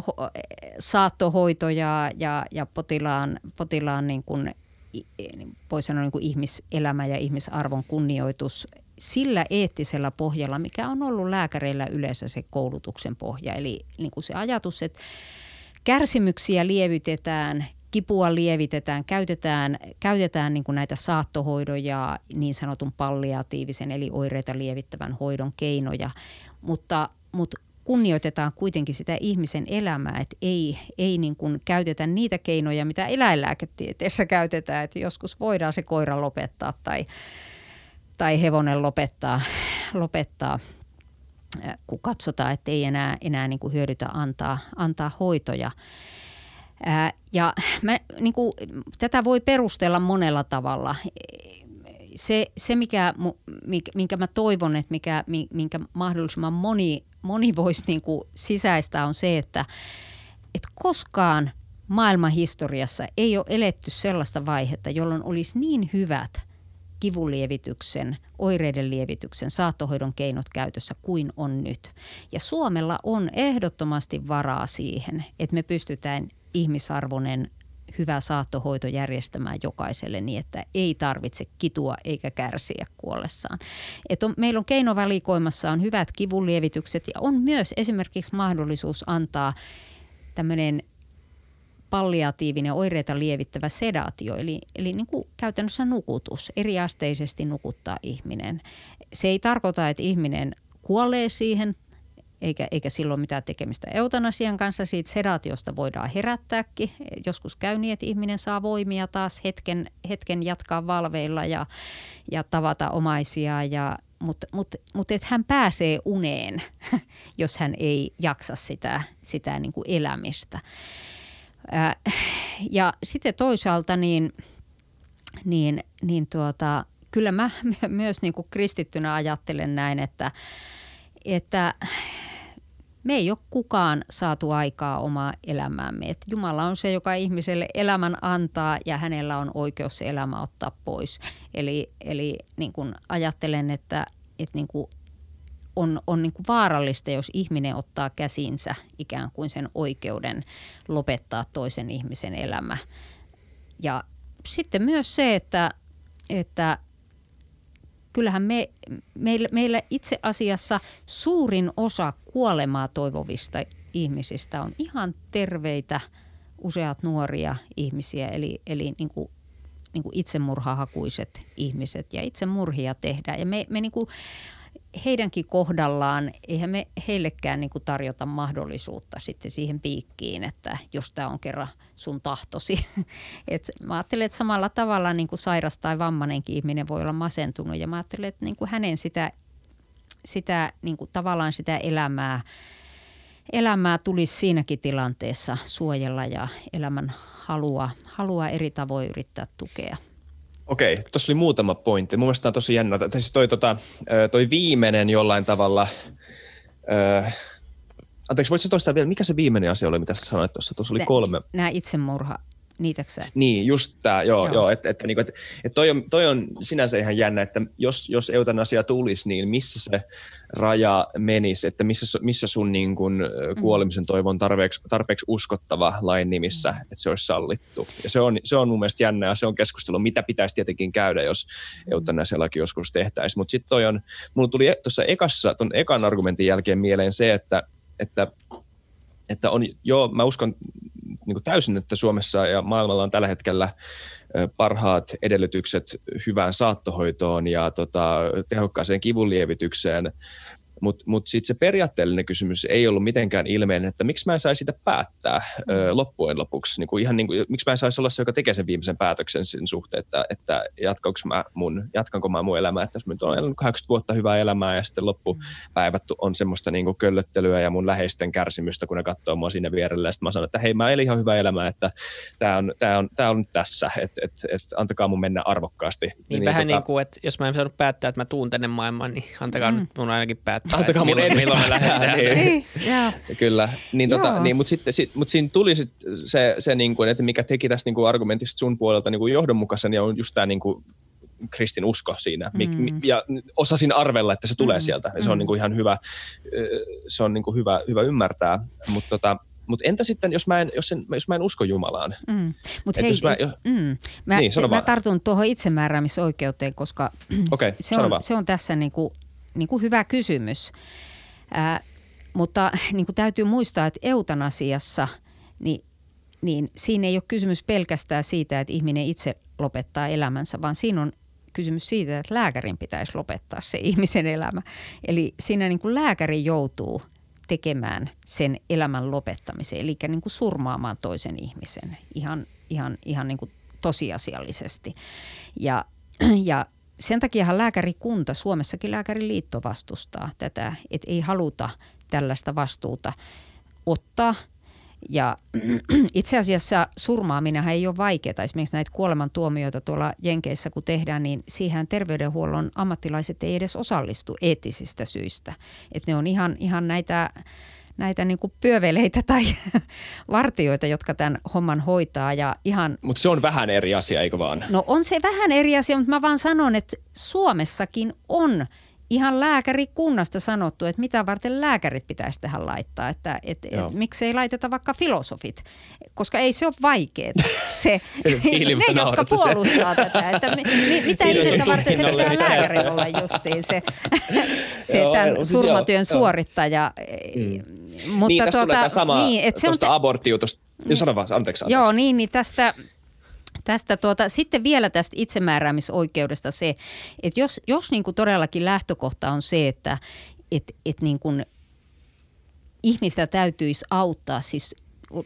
saattohoito ja, ja, ja potilaan, potilaan niin kuin, voi sanoa niin kuin ihmiselämä ja ihmisarvon kunnioitus sillä eettisellä pohjalla, mikä on ollut lääkäreillä yleensä se koulutuksen pohja. Eli niin kuin se ajatus, että kärsimyksiä lievitetään, kipua lievitetään, käytetään, käytetään niin kuin näitä saattohoidon ja niin sanotun palliatiivisen eli oireita lievittävän hoidon keinoja, mutta, mutta kunnioitetaan kuitenkin sitä ihmisen elämää, että ei, ei niin kuin käytetä niitä keinoja, mitä eläinlääketieteessä käytetään, että joskus voidaan se koira lopettaa tai, tai hevonen lopettaa, lopettaa kun katsotaan, että ei enää, enää niin kuin hyödytä antaa, antaa hoitoja. Ää, ja mä, niin kuin, tätä voi perustella monella tavalla. Se, se mikä, minkä mä toivon, että mikä, minkä mahdollisimman moni, moni voisi niin kuin sisäistää, on se, että, että koskaan maailmanhistoriassa ei ole eletty sellaista vaihetta, jolloin olisi niin hyvät kivunlievityksen, oireiden lievityksen, saattohoidon keinot käytössä kuin on nyt. Ja Suomella on ehdottomasti varaa siihen, että me pystytään ihmisarvoinen hyvä saattohoito järjestämään jokaiselle niin, että ei tarvitse kitua eikä kärsiä kuollessaan. Et on, meillä on keinovalikoimassa on hyvät kivunlievitykset ja on myös esimerkiksi mahdollisuus antaa tämmöinen palliatiivinen oireita lievittävä sedaatio, eli, eli niin kuin käytännössä nukutus, eriasteisesti nukuttaa ihminen. Se ei tarkoita, että ihminen kuolee siihen eikä, eikä silloin mitään tekemistä eutanasian kanssa. Siitä sedaatiosta voidaan herättääkin. Joskus käy niin, että ihminen saa voimia taas hetken, hetken jatkaa valveilla ja, ja tavata omaisia. Ja, mutta mut, mut että hän pääsee uneen, jos hän ei jaksa sitä, sitä niin kuin elämistä. Ja sitten toisaalta niin, niin, niin tuota, kyllä mä myös niin kuin kristittynä ajattelen näin, että, että me ei ole kukaan saatu aikaa omaa elämäämme. Et Jumala on se, joka ihmiselle elämän antaa ja hänellä on oikeus se elämä ottaa pois. Eli, eli niin kuin ajattelen, että, että niin kuin on, on niin kuin vaarallista, jos ihminen ottaa käsinsä ikään kuin sen oikeuden lopettaa toisen ihmisen elämä. Ja sitten myös se, että, että kyllähän me, meillä, meillä itse asiassa suurin osa kuolemaa toivovista ihmisistä on ihan terveitä, useat nuoria ihmisiä, eli, eli niin kuin, niin kuin itsemurhahakuiset ihmiset ja itsemurhia tehdään. Ja me, me niin kuin heidänkin kohdallaan, eihän me heillekään niin kuin tarjota mahdollisuutta sitten siihen piikkiin, että jos tämä on kerran sun tahtosi. Et mä ajattelen, että samalla tavalla niin kuin sairas tai vammanenkin ihminen voi olla masentunut ja mä ajattelen, että niin kuin hänen sitä, sitä niin kuin tavallaan sitä elämää, elämää tulisi siinäkin tilanteessa suojella ja elämän halua, halua eri tavoin yrittää tukea. Okei, tuossa oli muutama pointti. Mun mielestä on tosi jännä. Siis toi, tota, toi viimeinen jollain tavalla, äh, anteeksi, voitko toistaa vielä, mikä se viimeinen asia oli, mitä sä sanoit tuossa? Tuossa oli kolme. Nämä itsemurha, niitäksä? Niin, just tämä, joo, joo. joo että, että, niin että, että toi, on, toi on sinänsä ihan jännä, että jos, jos eutanasia tulisi, niin missä se raja menisi, että missä, missä sun niin kuin, mm. kuolemisen toivo on tarpeeksi, tarpeeksi uskottava lain nimissä, mm. että se olisi sallittu. Ja se on, se on mun mielestä jännä ja se on keskustelu, mitä pitäisi tietenkin käydä, jos mm. eutanasialaki joskus tehtäisiin. Mutta sitten toi on, mulla tuli tuossa ekassa, ton ekan argumentin jälkeen mieleen se, että, että että on, joo, mä uskon niin kuin täysin, että Suomessa ja maailmalla on tällä hetkellä parhaat edellytykset hyvään saattohoitoon ja tota, tehokkaaseen kivunlievitykseen, mutta mut sitten se periaatteellinen kysymys ei ollut mitenkään ilmeinen, että miksi mä en saisi sitä päättää mm. ö, loppujen lopuksi. Niin kuin ihan niin kuin, miksi mä en saisi olla se, joka tekee sen viimeisen päätöksen sen suhteen, että, että jatkanko mä mun, jatkanko mä mun elämää. Että jos mä nyt olen elänyt 80 vuotta hyvää elämää ja sitten loppupäivät on semmoista niin kuin köllöttelyä ja mun läheisten kärsimystä, kun ne katsoo mua siinä vierellä. Ja sitten mä sanon, että hei mä elin ihan hyvää elämää, että tämä on, tää on, tää on nyt tässä, että et, et, antakaa mun mennä arvokkaasti. Niin, niin vähän tota... niin kuin, että jos mä en saanut päättää, että mä tuun tänne maailmaan, niin antakaa mm. nyt mun ainakin päättää Antakaa mun milloin, milloin me lähdetään. niin. niin yeah. Kyllä. Niin, tota, niin, mutta sitten sit, mut siinä tuli sit se, se niin kuin, että mikä teki tästä niin kuin argumentista sun puolelta niin kuin johdonmukaisen, ja on just tämä niin kuin kristin usko siinä. Mm. Ja osasin arvella, että se tulee mm. sieltä. Ja se on mm. niin kuin ihan hyvä, se on niin kuin hyvä, hyvä ymmärtää. Mutta tota, mutta entä sitten, jos mä en, jos en, jos mä en usko Jumalaan? Mm. Mut hei, mä, jos, mm. mä, niin, mä tartun tuohon itsemääräämisoikeuteen, koska okay, se, on, se on tässä niinku, niinku hyvä kysymys. Ää, mutta niin kuin täytyy muistaa, että eutanasiassa niin, niin siinä ei ole kysymys pelkästään siitä, että ihminen itse lopettaa elämänsä, vaan siinä on kysymys siitä, että lääkärin pitäisi lopettaa se ihmisen elämä. Eli siinä niin kuin lääkäri joutuu tekemään sen elämän lopettamisen, eli niin kuin surmaamaan toisen ihmisen ihan, ihan, ihan niin kuin tosiasiallisesti. Ja, ja sen takiahan lääkärikunta, Suomessakin lääkäriliitto vastustaa tätä, että ei haluta tällaista vastuuta ottaa. Ja itse asiassa surmaaminenhan ei ole vaikeaa. Esimerkiksi näitä kuolemantuomioita tuolla Jenkeissä kun tehdään, niin siihen terveydenhuollon ammattilaiset ei edes osallistu eettisistä syistä. Että ne on ihan, ihan näitä näitä niin kuin pyöveleitä tai vartioita, jotka tämän homman hoitaa. Ja ihan, mutta se on vähän eri asia, eikö vaan? No on se vähän eri asia, mutta mä vaan sanon, että Suomessakin on – ihan lääkärikunnasta sanottu, että mitä varten lääkärit pitäisi tähän laittaa, että et, et, miksi ei laiteta vaikka filosofit, koska ei se ole vaikeaa. Se, ne, jotka puolustaa se. tätä, että mi, mi, mitä ihmettä varten se pitää lääkäri olla justiin se, se joo, tämän siis surmatyön joo, suorittaja. Mm. Mutta niin, tästä tuota, tulee tämä sama niin, että tuosta on, aborttiutosta. Sano vaan, anteeksi, anteeksi. Joo, niin, niin tästä Tästä tuota, sitten vielä tästä itsemääräämisoikeudesta se, että jos, jos niin kuin todellakin lähtökohta on se, että et, et niin kuin ihmistä täytyisi auttaa, siis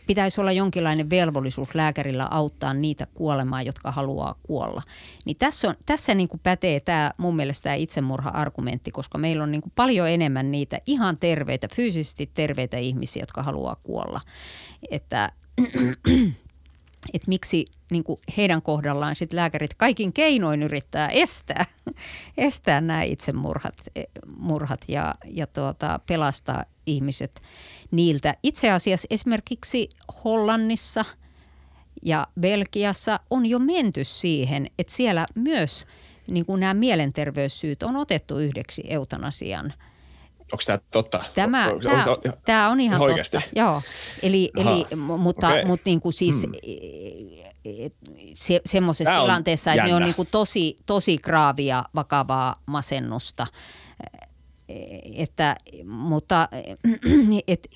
pitäisi olla jonkinlainen velvollisuus lääkärillä auttaa niitä kuolemaan, jotka haluaa kuolla. Niin tässä, on, tässä niin kuin pätee tämä mun mielestä tämä itsemurha-argumentti, koska meillä on niin kuin paljon enemmän niitä ihan terveitä, fyysisesti terveitä ihmisiä, jotka haluaa kuolla. Että että miksi niin kuin heidän kohdallaan sit lääkärit kaikin keinoin yrittää estää, estää nämä itsemurhat murhat ja, ja tuota, pelastaa ihmiset niiltä. Itse asiassa esimerkiksi Hollannissa ja Belgiassa on jo menty siihen, että siellä myös niin kuin nämä mielenterveyssyyt on otettu yhdeksi eutanasian – Onko tämä totta? Tämä, on, tämä, on, tämä on ihan oikeasti? totta. Joo. Eli, eli, mutta, okay. mutta niin kuin siis hmm. se, semmoisessa tilanteessa, että ne on niin kuin tosi, tosi graavia, vakavaa masennusta. Että, mutta et,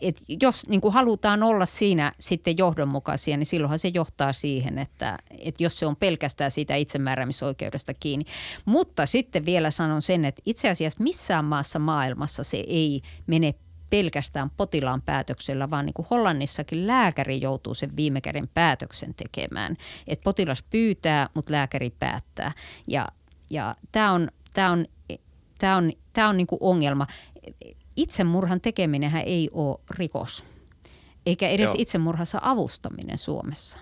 et jos niin kuin halutaan olla siinä sitten johdonmukaisia, niin silloinhan se johtaa siihen, että, että jos se on pelkästään siitä itsemääräämisoikeudesta kiinni. Mutta sitten vielä sanon sen, että itse asiassa missään maassa maailmassa se ei mene pelkästään potilaan päätöksellä, vaan niin kuin Hollannissakin lääkäri joutuu sen viime käden päätöksen tekemään. Että potilas pyytää, mutta lääkäri päättää. Ja, ja tämä on, tää on, tää on, tää on niin kuin ongelma itsemurhan tekeminenhän ei ole rikos, eikä edes Joo. itsemurhassa avustaminen Suomessa.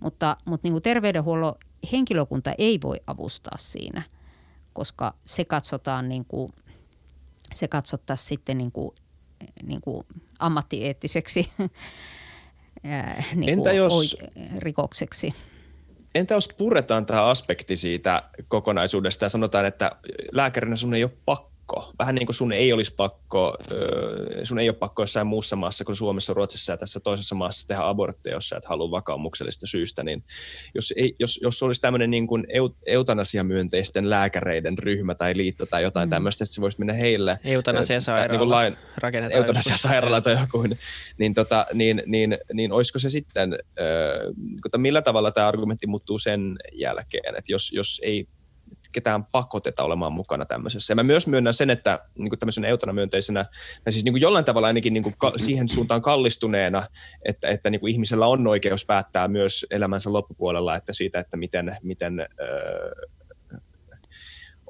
Mutta, mutta niin kuin terveydenhuollon henkilökunta ei voi avustaa siinä, koska se katsotaan niin kuin, se katsottaisiin sitten niin kuin, niin kuin ammattieettiseksi niin Entä jos, rikokseksi. Entä jos puretaan tämä aspekti siitä kokonaisuudesta ja sanotaan, että lääkärinä sun ei ole pakko pakko. Vähän niin kuin sun ei olisi pakko, sun ei ole pakko jossain muussa maassa kuin Suomessa, Ruotsissa ja tässä toisessa maassa tehdä abortteja, jos sä et halua vakaumuksellisesta syystä, niin jos, ei, jos, jos olisi tämmöinen niin kuin eutanasiamyönteisten lääkäreiden ryhmä tai liitto tai jotain mm. tämmöistä, että se voisi mennä heille. Eutanasiasairaala. Niin lain, eutanasiasairaala tai joku, niin, tota, niin, niin, niin olisiko se sitten, äh, millä tavalla tämä argumentti muuttuu sen jälkeen, että jos, jos ei ketään pakoteta olemaan mukana tämmöisessä. Ja mä myös myönnän sen, että niin kuin tämmöisen eutanamyönteisenä, tai siis niin kuin jollain tavalla ainakin niin kuin ka- siihen suuntaan kallistuneena, että, että niin kuin ihmisellä on oikeus päättää myös elämänsä loppupuolella, että siitä, että miten, miten öö,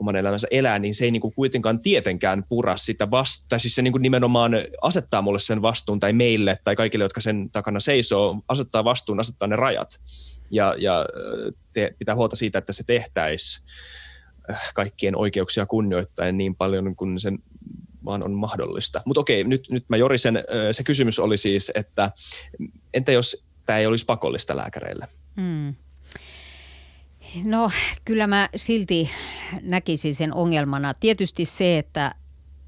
oman elämänsä elää, niin se ei niin kuin kuitenkaan tietenkään pura sitä vasta, siis se niin kuin nimenomaan asettaa mulle sen vastuun tai meille tai kaikille, jotka sen takana seisoo, asettaa vastuun, asettaa ne rajat. Ja, ja te, pitää huolta siitä, että se tehtäisiin kaikkien oikeuksia kunnioittaen niin paljon kuin sen vaan on mahdollista. Mutta okei, nyt, nyt mä jorisen. Se kysymys oli siis, että entä jos tämä ei olisi pakollista lääkäreille? Hmm. No kyllä mä silti näkisin sen ongelmana. Tietysti se, että,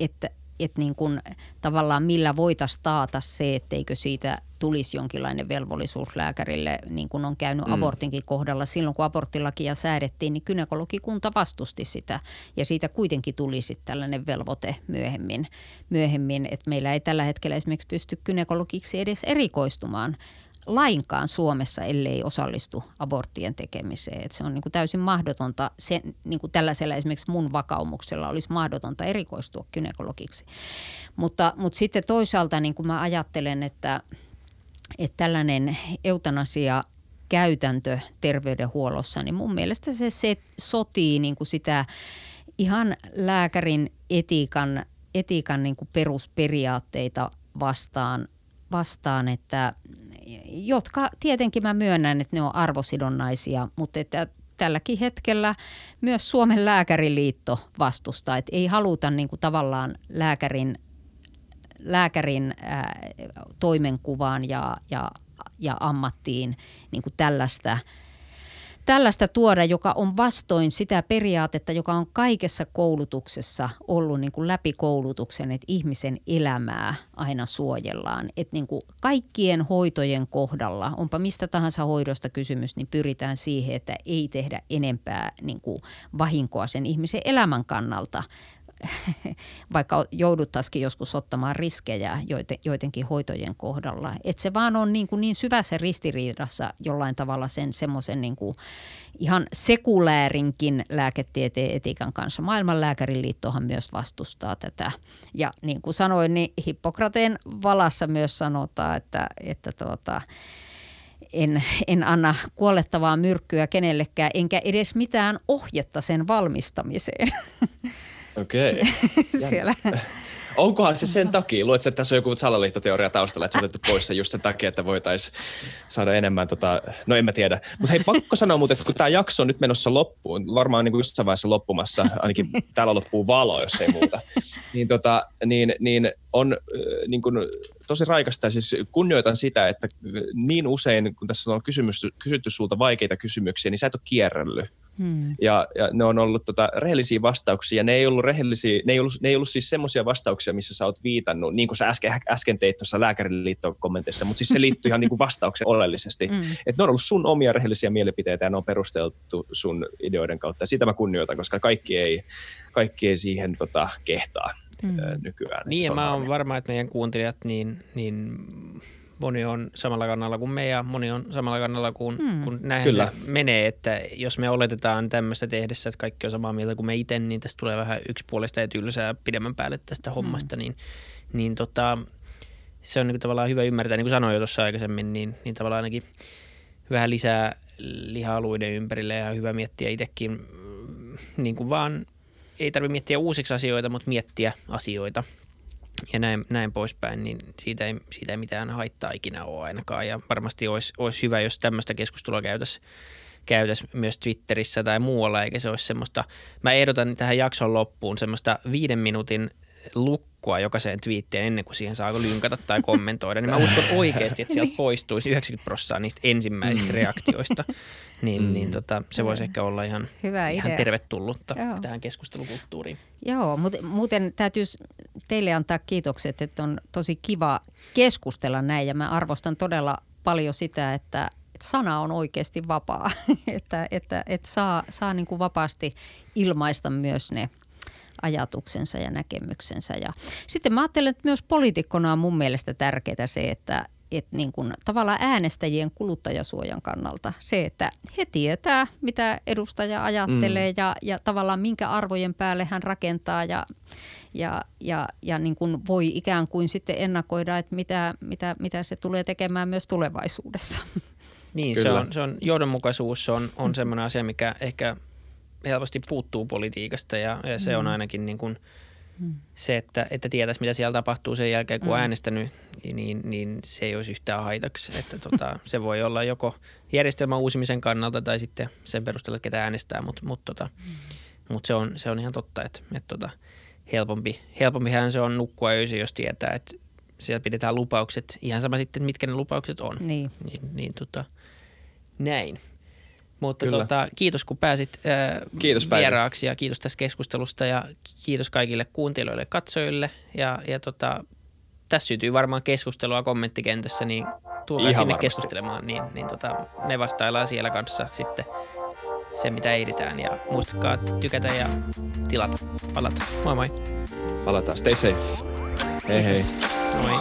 että että niin kuin, tavallaan millä voitaisiin taata se, etteikö siitä tulisi jonkinlainen velvollisuus lääkärille, niin kuin on käynyt mm. abortinkin kohdalla. Silloin kun aborttilakia säädettiin, niin kynekologikunta vastusti sitä ja siitä kuitenkin tuli sitten tällainen velvoite myöhemmin, myöhemmin, että meillä ei tällä hetkellä esimerkiksi pysty kynekologiksi edes erikoistumaan lainkaan Suomessa, ellei osallistu aborttien tekemiseen. Et se on niin kuin täysin mahdotonta, se, niin kuin tällaisella esimerkiksi mun vakaumuksella olisi mahdotonta erikoistua kynekologiksi. Mutta, mutta sitten toisaalta niin kuin mä ajattelen, että, että tällainen eutanasia käytäntö terveydenhuollossa, niin mun mielestä se, se sotii niin kuin sitä ihan lääkärin etiikan, etiikan niin kuin perusperiaatteita vastaan, vastaan, että jotka tietenkin mä myönnän, että ne on arvosidonnaisia, mutta että tälläkin hetkellä myös Suomen lääkäriliitto vastustaa, että ei haluta niin kuin tavallaan lääkärin lääkärin ää, toimenkuvaan ja, ja, ja ammattiin niin kuin tällaista – tällaista tuoda, joka on vastoin sitä periaatetta, joka on kaikessa koulutuksessa ollut niin kuin läpi koulutuksen, että ihmisen elämää aina suojellaan. Että niin kuin kaikkien hoitojen kohdalla, onpa mistä tahansa hoidosta kysymys, niin pyritään siihen, että ei tehdä enempää niin kuin vahinkoa sen ihmisen elämän kannalta, vaikka jouduttaisikin joskus ottamaan riskejä joidenkin hoitojen kohdalla. Että se vaan on niin, kuin niin syvässä ristiriidassa jollain tavalla sen semmoisen niin kuin ihan sekuläärinkin lääketieteen etiikan kanssa. Maailman lääkäriliittohan myös vastustaa tätä. Ja niin kuin sanoin, niin Hippokrateen valassa myös sanotaan, että, että tuota, en, en anna kuolettavaa myrkkyä kenellekään, enkä edes mitään ohjetta sen valmistamiseen. Okei. Siellä. Onkohan se sen takia? Luuletko, että tässä on joku salaliittoteoria taustalla, että se on otettu pois se just sen takia, että voitaisiin saada enemmän, tota, no en mä tiedä. Mutta hei, pakko sanoa muuten, että kun tämä jakso on nyt menossa loppuun, varmaan niin kuin jossain vaiheessa loppumassa, ainakin täällä loppuu valo, jos ei muuta, niin, tota, niin, niin on niin kuin, tosi raikasta ja siis kunnioitan sitä, että niin usein, kun tässä on kysymys, kysytty sulta vaikeita kysymyksiä, niin sä et ole kierrellyt Hmm. Ja, ja ne on ollut tota, rehellisiä vastauksia. Ne ei ollut, rehellisiä, ne ei ollut, ne ei ollut siis semmoisia vastauksia, missä sä oot viitannut, niin kuin sä äsken, äsken teit tuossa lääkäriliittoon kommenteissa, mutta siis se liittyy ihan niin kuin vastaukseen oleellisesti. Hmm. Että ne on ollut sun omia rehellisiä mielipiteitä ja ne on perusteltu sun ideoiden kautta. Ja sitä mä kunnioitan, koska kaikki ei, kaikki ei siihen tota, kehtaa hmm. nykyään. Niin ja mä oon varma, että meidän kuuntelijat niin, niin moni on samalla kannalla kuin me ja moni on samalla kannalla kuin, hmm. kun näin Kyllä. se menee, että jos me oletetaan tämmöistä tehdessä, että kaikki on samaa mieltä kuin me itse, niin tästä tulee vähän yksipuolista ja tylsää pidemmän päälle tästä hmm. hommasta, niin, niin tota, se on niin tavallaan hyvä ymmärtää, niin kuin sanoin jo tuossa aikaisemmin, niin, niin tavallaan ainakin vähän lisää liha-alueiden ympärille ja hyvä miettiä itsekin, mm, niin kuin vaan ei tarvitse miettiä uusiksi asioita, mutta miettiä asioita – ja näin, näin poispäin, niin siitä ei, siitä ei mitään haittaa ikinä ole ainakaan. Ja varmasti olisi, olisi hyvä, jos tämmöistä keskustelua käytäisiin käytäisi myös Twitterissä tai muualla, eikä se olisi semmoista, mä ehdotan tähän jakson loppuun semmoista viiden minuutin lukkua jokaiseen twiittiin ennen kuin siihen saa lynkata tai kommentoida, niin mä uskon oikeasti, että sieltä poistuisi 90 prosenttia niistä ensimmäisistä mm. reaktioista. Niin, mm. niin tota, se voisi ehkä olla ihan, Hyvä ihan tervetullutta Joo. tähän keskustelukulttuuriin. Joo, mutta muuten täytyy teille antaa kiitokset, että on tosi kiva keskustella näin ja mä arvostan todella paljon sitä, että sana on oikeasti vapaa, että, että, että saa, saa niin kuin vapaasti ilmaista myös ne ajatuksensa ja näkemyksensä. Ja sitten mä ajattelen, että myös poliitikkona on mun mielestä tärkeää se, että, että niin kuin tavallaan äänestäjien kuluttajasuojan kannalta se, että he tietää, mitä edustaja ajattelee mm. ja, ja tavallaan minkä arvojen päälle hän rakentaa ja, ja, ja, ja niin kuin voi ikään kuin sitten ennakoida, että mitä, mitä, mitä se tulee tekemään myös tulevaisuudessa. Niin, se on, se on, johdonmukaisuus on, on sellainen asia, mikä ehkä helposti puuttuu politiikasta ja, ja se mm. on ainakin niin kuin mm. se, että, että tietäisi mitä siellä tapahtuu sen jälkeen, kun mm. äänestänyt, niin, niin se ei olisi yhtään haitaksi. Että tota, se voi olla joko järjestelmän uusimisen kannalta tai sitten sen perusteella, että ketä äänestää, mutta mut, tota, mm. mut se, on, se on ihan totta, että, että tota, helpompi, helpompihan se on nukkua öisin, jos tietää, että siellä pidetään lupaukset, ihan sama sitten, mitkä ne lupaukset on. Niin. niin, niin tota, näin. Mutta tota, kiitos kun pääsit ää, kiitos vieraaksi ja kiitos tästä keskustelusta ja kiitos kaikille kuuntelijoille ja katsojille. Ja, ja tota, tässä syntyy varmaan keskustelua kommenttikentässä, niin tulkaa sinne varmasti. keskustelemaan, niin, niin tota, me vastaillaan siellä kanssa sitten se, mitä ehditään. Ja muistakaa tykätä ja tilata. Palata. Moi moi. Palataan. Stay safe. Hei hei. Moi.